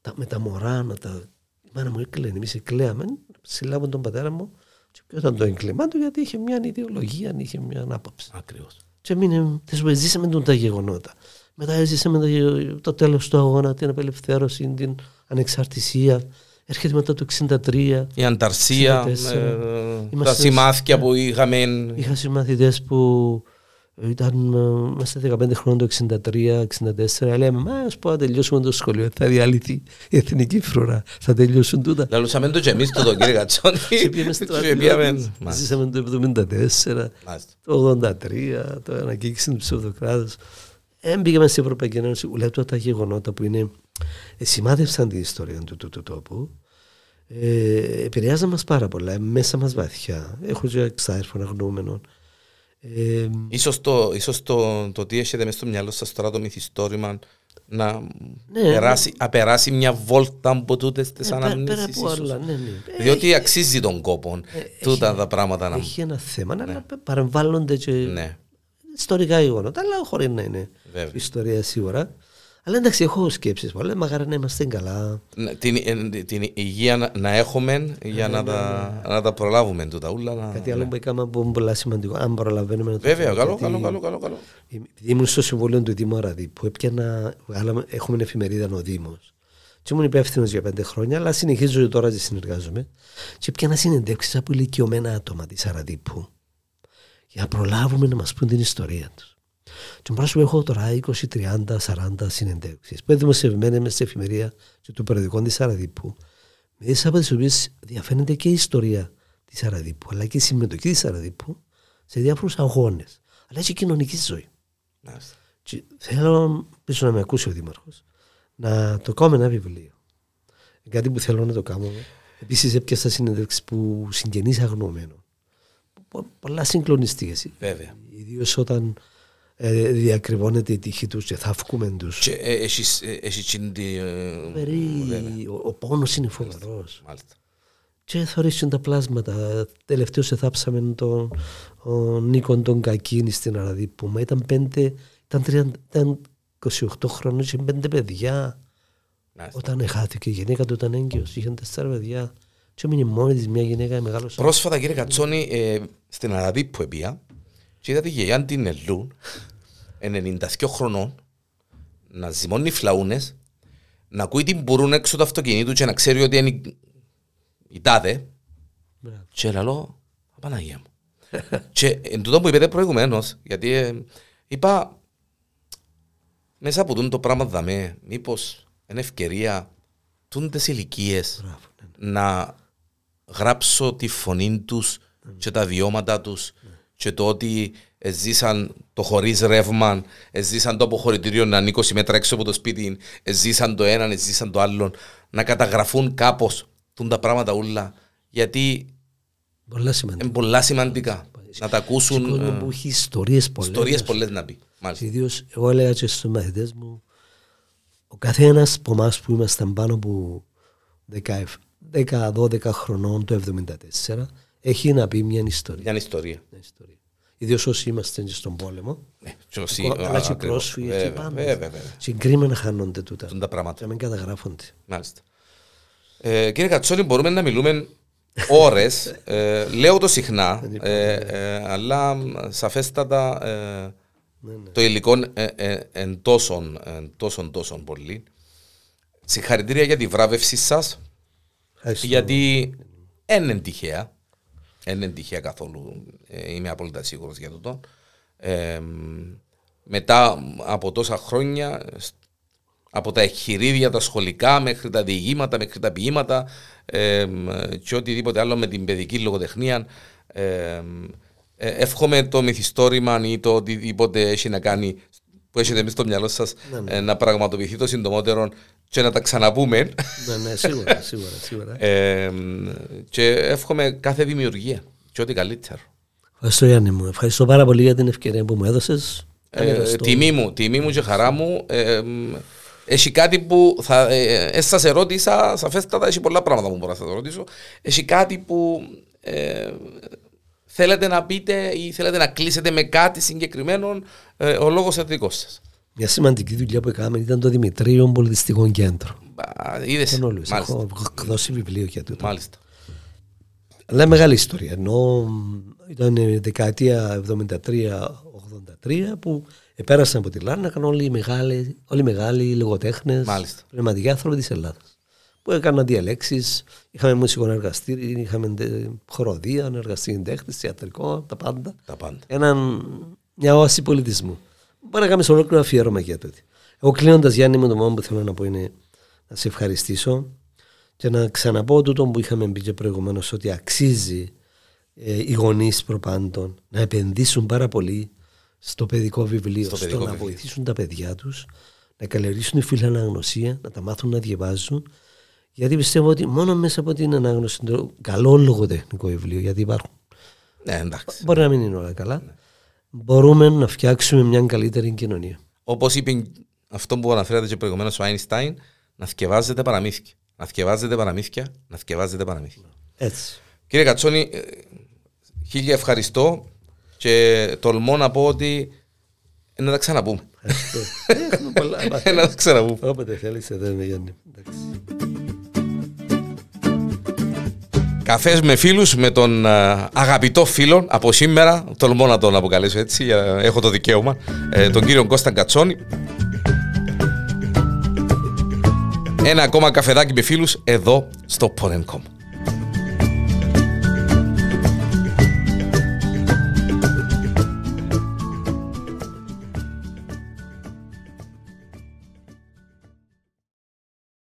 [SPEAKER 2] τα, με τα μωρά, να τα... Η μάνα μου έκλαινε, εμείς εκλέαμε, συλλάβουν τον πατέρα μου και ποιο ήταν το έγκλημά του γιατί είχε μια ιδεολογία, είχε μια άποψη.
[SPEAKER 1] Ακριβώς.
[SPEAKER 2] Και μείνε, θες μου, ζήσαμε τον τα γεγονότα. Μετά ζήσαμε το, γε- το τέλος του αγώνα, την απελευθέρωση, την ανεξαρτησία. Έρχεται μετά το 63.
[SPEAKER 1] Η Ανταρσία,
[SPEAKER 2] 64.
[SPEAKER 1] ε, τα
[SPEAKER 2] Είμαστε-
[SPEAKER 1] σημάδια που είχαμε.
[SPEAKER 2] Είχα συμμαθητές που ήταν ε, μέσα στα 15 χρόνια το 63-64. Λέμε, μα ας πω να τελειώσουμε το σχολείο, θα διαλυθεί η εθνική φρουρά. Θα τελειώσουν τούτα.
[SPEAKER 1] Λαλούσαμε το και εμείς το τον κύριε Κατσόνη.
[SPEAKER 2] Και πήγαμε στο
[SPEAKER 1] Και πήγαμε-
[SPEAKER 2] Ατλάντη.
[SPEAKER 1] Μάλιστα.
[SPEAKER 2] Ζήσαμε το 74,
[SPEAKER 1] Μάλιστα.
[SPEAKER 2] το 83, το ανακήρυξη του ψευδοκράτους. Δεν πήγαμε στην Ευρωπαϊκή Ένωση, ούλα τώρα τα γεγονότα που είναι, ε, σημάδευσαν την ιστορία του, του, του τόπου. Ε, επηρεάζαν μας πάρα πολλά, ε, μέσα μας βαθιά. Έχω και εξάρφον αγνοούμενον. Ε,
[SPEAKER 1] Ίσως το, ίσως το, το τι έχετε μέσα στο μυαλό σας τώρα το μυθιστόρημα να
[SPEAKER 2] Ναι,
[SPEAKER 1] περάσει, να περάσει μια βόλτα από τούτες τις
[SPEAKER 2] ε, πέρα- πέρα
[SPEAKER 1] αναμνήσεις
[SPEAKER 2] από
[SPEAKER 1] ίσως;
[SPEAKER 2] άλλα, ναι, ναι.
[SPEAKER 1] Διότι αξίζει τον κόπο τούτα
[SPEAKER 2] έχει-
[SPEAKER 1] τα πράγματα να...
[SPEAKER 2] Έχει ένα θέμα, αλλά παρεμβάλλονται και
[SPEAKER 1] Ναι,
[SPEAKER 2] ιστορικά γεγονότα, αλλά χωρίς να είναι
[SPEAKER 1] βέβαια.
[SPEAKER 2] ιστορία σίγουρα. Αλλά εντάξει, έχω σκέψεις πολλέ. Μακάρι να είμαστε καλά.
[SPEAKER 1] Ναι, Την, ε, την υγεία να, να έχουμε για να, τα, να τα προλάβουμε τούτα ούλα. Να,
[SPEAKER 2] Ναι, Κάτι
[SPEAKER 1] ναι.
[SPEAKER 2] άλλο που έκανα που είναι πολύ σημαντικό. Αν προλαβαίνουμε να το
[SPEAKER 1] Βέβαια,
[SPEAKER 2] πούμε,
[SPEAKER 1] καλό,
[SPEAKER 2] γιατί
[SPEAKER 1] καλό, καλό, καλό, καλό.
[SPEAKER 2] Επειδή ήμουν στο συμβούλιο του Δήμου Αραδί, που έπιανα, βγάλαμε- έχουμε εφημερίδα ο Δήμος. Και ήμουν υπεύθυνος για πέντε χρόνια, αλλά συνεχίζω τώρα και συνεργάζομαι. Και έπιανα συνεντεύξεις από ηλικιωμένα άτομα της Αραδίπου. Για να προλάβουμε να μας πούν την ιστορία τους. Και μπρος που έχω τώρα 20, 30, 40 συνεντεύξεις που είναι δημοσιευμένες μες στην εφημερία και του περιοδικών της Αραδίπου. Μέσα από τις οποίες διαφαίνεται και η ιστορία της Αραδίπου, αλλά και η συμμετοχή της Αραδίπου σε διάφορους αγώνες, αλλά και η κοινωνική ζωή.
[SPEAKER 1] Μάλιστα.
[SPEAKER 2] Και θέλω, πίσω να με ακούσει ο Δήμαρχος, να το κάνουμε ένα βιβλίο. Κάτι που θέλω να το κάνω. Επίσης, έπιασα συνέντευξη που συγγενείς αγνωμένων. Πο- Πολλά συγκλονιστικές.
[SPEAKER 1] Βέβαια.
[SPEAKER 2] Ιδίως όταν ε, διακριβώνεται η τύχη τους και θαύκουμε τους.
[SPEAKER 1] Και ε, έχεις, ε, έχεις την... τη, ε,
[SPEAKER 2] Ο, ο πόνος είναι φοβερός.
[SPEAKER 1] Μάλιστα.
[SPEAKER 2] Και θωρίσουν τα πλάσματα. Τελευταίο εθάψαμε τον ο Νίκον τον Κακίνη στην Αραδίπου. Μα ήταν πέντε, ήταν, 30, ήταν 28 χρόνια και πέντε παιδιά.
[SPEAKER 1] Μάλιστα.
[SPEAKER 2] Όταν χάθηκε η γυναίκα του ήταν έγκυος, είχαν τέσσερα παιδιά. Και έμεινε μόνη της μια γυναίκα μεγάλος
[SPEAKER 1] Πρόσφατα κύριε Κατσόνη ε, στην Αραδί που επία και είδα τη γιαγιά την Ελούν 92 χρονών να ζυμώνει φλαούνες να ακούει την μπουρούν έξω του αυτοκινήτου και να ξέρει ότι είναι η- η τάδε. Και λαλώ Παναγία μου και εν τούτο που είπατε προηγουμένως γιατί ε, είπα μέσα από τούτο το πράγμα δαμέ μήπως είναι ευκαιρία τούντες ηλικίες να γράψω τη φωνή τους και τα βιώματα τους και το ότι ζήσαν το χωρίς ρεύμα, ζήσαν το αποχωρητήριο να είναι 20 μέτρα έξω από το σπίτι, ζήσαν το έναν, ζήσαν το άλλον, να καταγραφούν κάπως τούν τα πράγματα όλα, γιατί
[SPEAKER 2] Πολλά σημαντικά.
[SPEAKER 1] είναι πολλά σημαντικά να τα ακούσουν
[SPEAKER 2] Κόσμο
[SPEAKER 1] ε,
[SPEAKER 2] που έχει ιστορίες πολλές.
[SPEAKER 1] ιστορίες πολλές να πει. Μάλιστα.
[SPEAKER 2] Ιδίως εγώ έλεγα και στους μαθητές μου ο καθένας από εμάς που ήμασταν πάνω από 10-12 χρονών το 1974 έχει να πει μια ιστορία.
[SPEAKER 1] Μια ιστορία.
[SPEAKER 2] Μια ιστορία. Ιδίως όσοι είμαστε και στον πόλεμο
[SPEAKER 1] Ναι, και όσοι-
[SPEAKER 2] αλλά και οι
[SPEAKER 1] ακριβώς.
[SPEAKER 2] πρόσφυγες και
[SPEAKER 1] Βέβαια,
[SPEAKER 2] πάνω.
[SPEAKER 1] βέβαια, βέβαια.
[SPEAKER 2] Συγκρίμενα χάνονται τούτα.
[SPEAKER 1] Τούν τα πράγματα.
[SPEAKER 2] Και να μην καταγράφονται.
[SPEAKER 1] Μάλιστα. Ε, κύριε Κατσόνη, μπορούμε να μιλούμε ώρες. ε, λέω το συχνά, ε, ε, αλλά σαφέστατα ε, το υλικό ε, ε, εν τόσον, εν τόσον, τόσον πολύ. Συγχαρητήρια για τη βράβευσή σας,
[SPEAKER 2] Ευχαριστώ.
[SPEAKER 1] γιατί δεν είναι τυχαία. Δεν είναι τυχαία καθόλου. Ε, είμαι απόλυτα σίγουρος για τούτο. Ε, μετά από τόσα χρόνια, σ- από τα εγχειρίδια, τα σχολικά, μέχρι τα διηγήματα, μέχρι τα ποίηματα ε, και οτιδήποτε άλλο με την παιδική λογοτεχνία, ε, ε, εύχομαι το μυθιστόρημα ή το οτιδήποτε έχει να κάνει που έχετε εμείς στο μυαλό σας
[SPEAKER 2] Ναι, ναι.
[SPEAKER 1] ε, να πραγματοποιηθεί το συντομότερο και να τα ξαναπούμε.
[SPEAKER 2] ναι, ναι, σίγουρα, σίγουρα, σίγουρα.
[SPEAKER 1] Ε, και εύχομαι κάθε δημιουργία και ό,τι καλύτερο.
[SPEAKER 2] Ευχαριστώ Γιάννη μου. Ευχαριστώ πάρα πολύ για την ευκαιρία που μου έδωσες.
[SPEAKER 1] Ε, τιμή μου, τιμή μου και χαρά μου. Ε, μ, έχει κάτι που θα, ε, ε, σας ερώτησα, σαφέστατα έχει πολλά πράγματα που μπορώ να σας ρωτήσω. Έχει κάτι που ε, θέλετε να πείτε ή θέλετε να κλείσετε με κάτι συγκεκριμένο, ε, ο λόγος είναι δικός σας.
[SPEAKER 2] Μια σημαντική δουλειά που έκαναμε ήταν το Δημητρίο Πολιτιστικό Κέντρο.
[SPEAKER 1] Α, Είδες,
[SPEAKER 2] Δεν όλους.
[SPEAKER 1] μάλιστα,
[SPEAKER 2] Έχω έχω δώσει βιβλίο για τούτο.
[SPEAKER 1] μάλιστα.
[SPEAKER 2] Αλλά είναι μεγάλη ιστορία. Ενώ ήταν η δεκαετία 73-83 που επέρασαν από τη Λάρνακα όλοι οι μεγάλοι, όλοι οι μεγάλοι λογοτέχνες,
[SPEAKER 1] Μάλιστα.
[SPEAKER 2] πνευματικοί άνθρωποι της Ελλάδας. Που έκαναν διαλέξεις, είχαμε μουσικό εργαστήρι, είχαμε τε- χοροδία, εργαστήρι τέχνης, θεατρικό, τα πάντα.
[SPEAKER 1] Τα πάντα.
[SPEAKER 2] Έναν, μια όαση πολιτισμού. Μπορεί να κάνουμε σε ολόκληρο αφιέρωμα για τούτη. Εγώ κλείνοντας, Γιάννη μου, το μόνο που θέλω να πω είναι να σε ευχαριστήσω και να ξαναπώ τούτο που είχαμε πει και προηγουμένως ότι αξίζει ε, οι γονείς προπάντων να επενδύσουν πάρα πολύ στο παιδικό βιβλίο,
[SPEAKER 1] Στο
[SPEAKER 2] στο,
[SPEAKER 1] παιδικό
[SPEAKER 2] να
[SPEAKER 1] βιβλίο.
[SPEAKER 2] βοηθήσουν τα παιδιά τους, να καλλιεργήσουν τη φιλαναγνωσία, να τα μάθουν να διαβάζουν. Γιατί πιστεύω ότι μόνο μέσα από την ανάγνωση, το καλό λογοτεχνικό βιβλίο, γιατί υπάρχουν
[SPEAKER 1] Ναι, εντάξει.
[SPEAKER 2] Μπορεί να μην είναι όλα καλά. Μπορούμε να φτιάξουμε μια καλύτερη κοινωνία.
[SPEAKER 1] Όπως είπε αυτό που αναφέρατε και προηγουμένως ο Άινστάιν, να θκευάζετε παραμύθια. Να θκευάζετε παραμύθια, να θκευάζετε παραμύθια.
[SPEAKER 2] Έτσι.
[SPEAKER 1] Κύριε Κατσόνη, ε, χίλια ευχαριστώ και τολμώ να πω ότι ε, να τα ξαναπούμε.
[SPEAKER 2] Ευχαριστώ. Έχουμε πολλά.
[SPEAKER 1] Ε, να τα ξαναπούμε.
[SPEAKER 2] Όποτε θέλεις, εδώ είμαι Γιάννη. Εντάξει.
[SPEAKER 1] Καφές με φίλους, με τον α, αγαπητό φίλο από σήμερα, τολμώ να τον αποκαλέσω έτσι, για- έχω το δικαίωμα, ε, τον κύριο Κώστα Κατσόνη. Ένα ακόμα καφεδάκι με φίλους εδώ στο Porencom.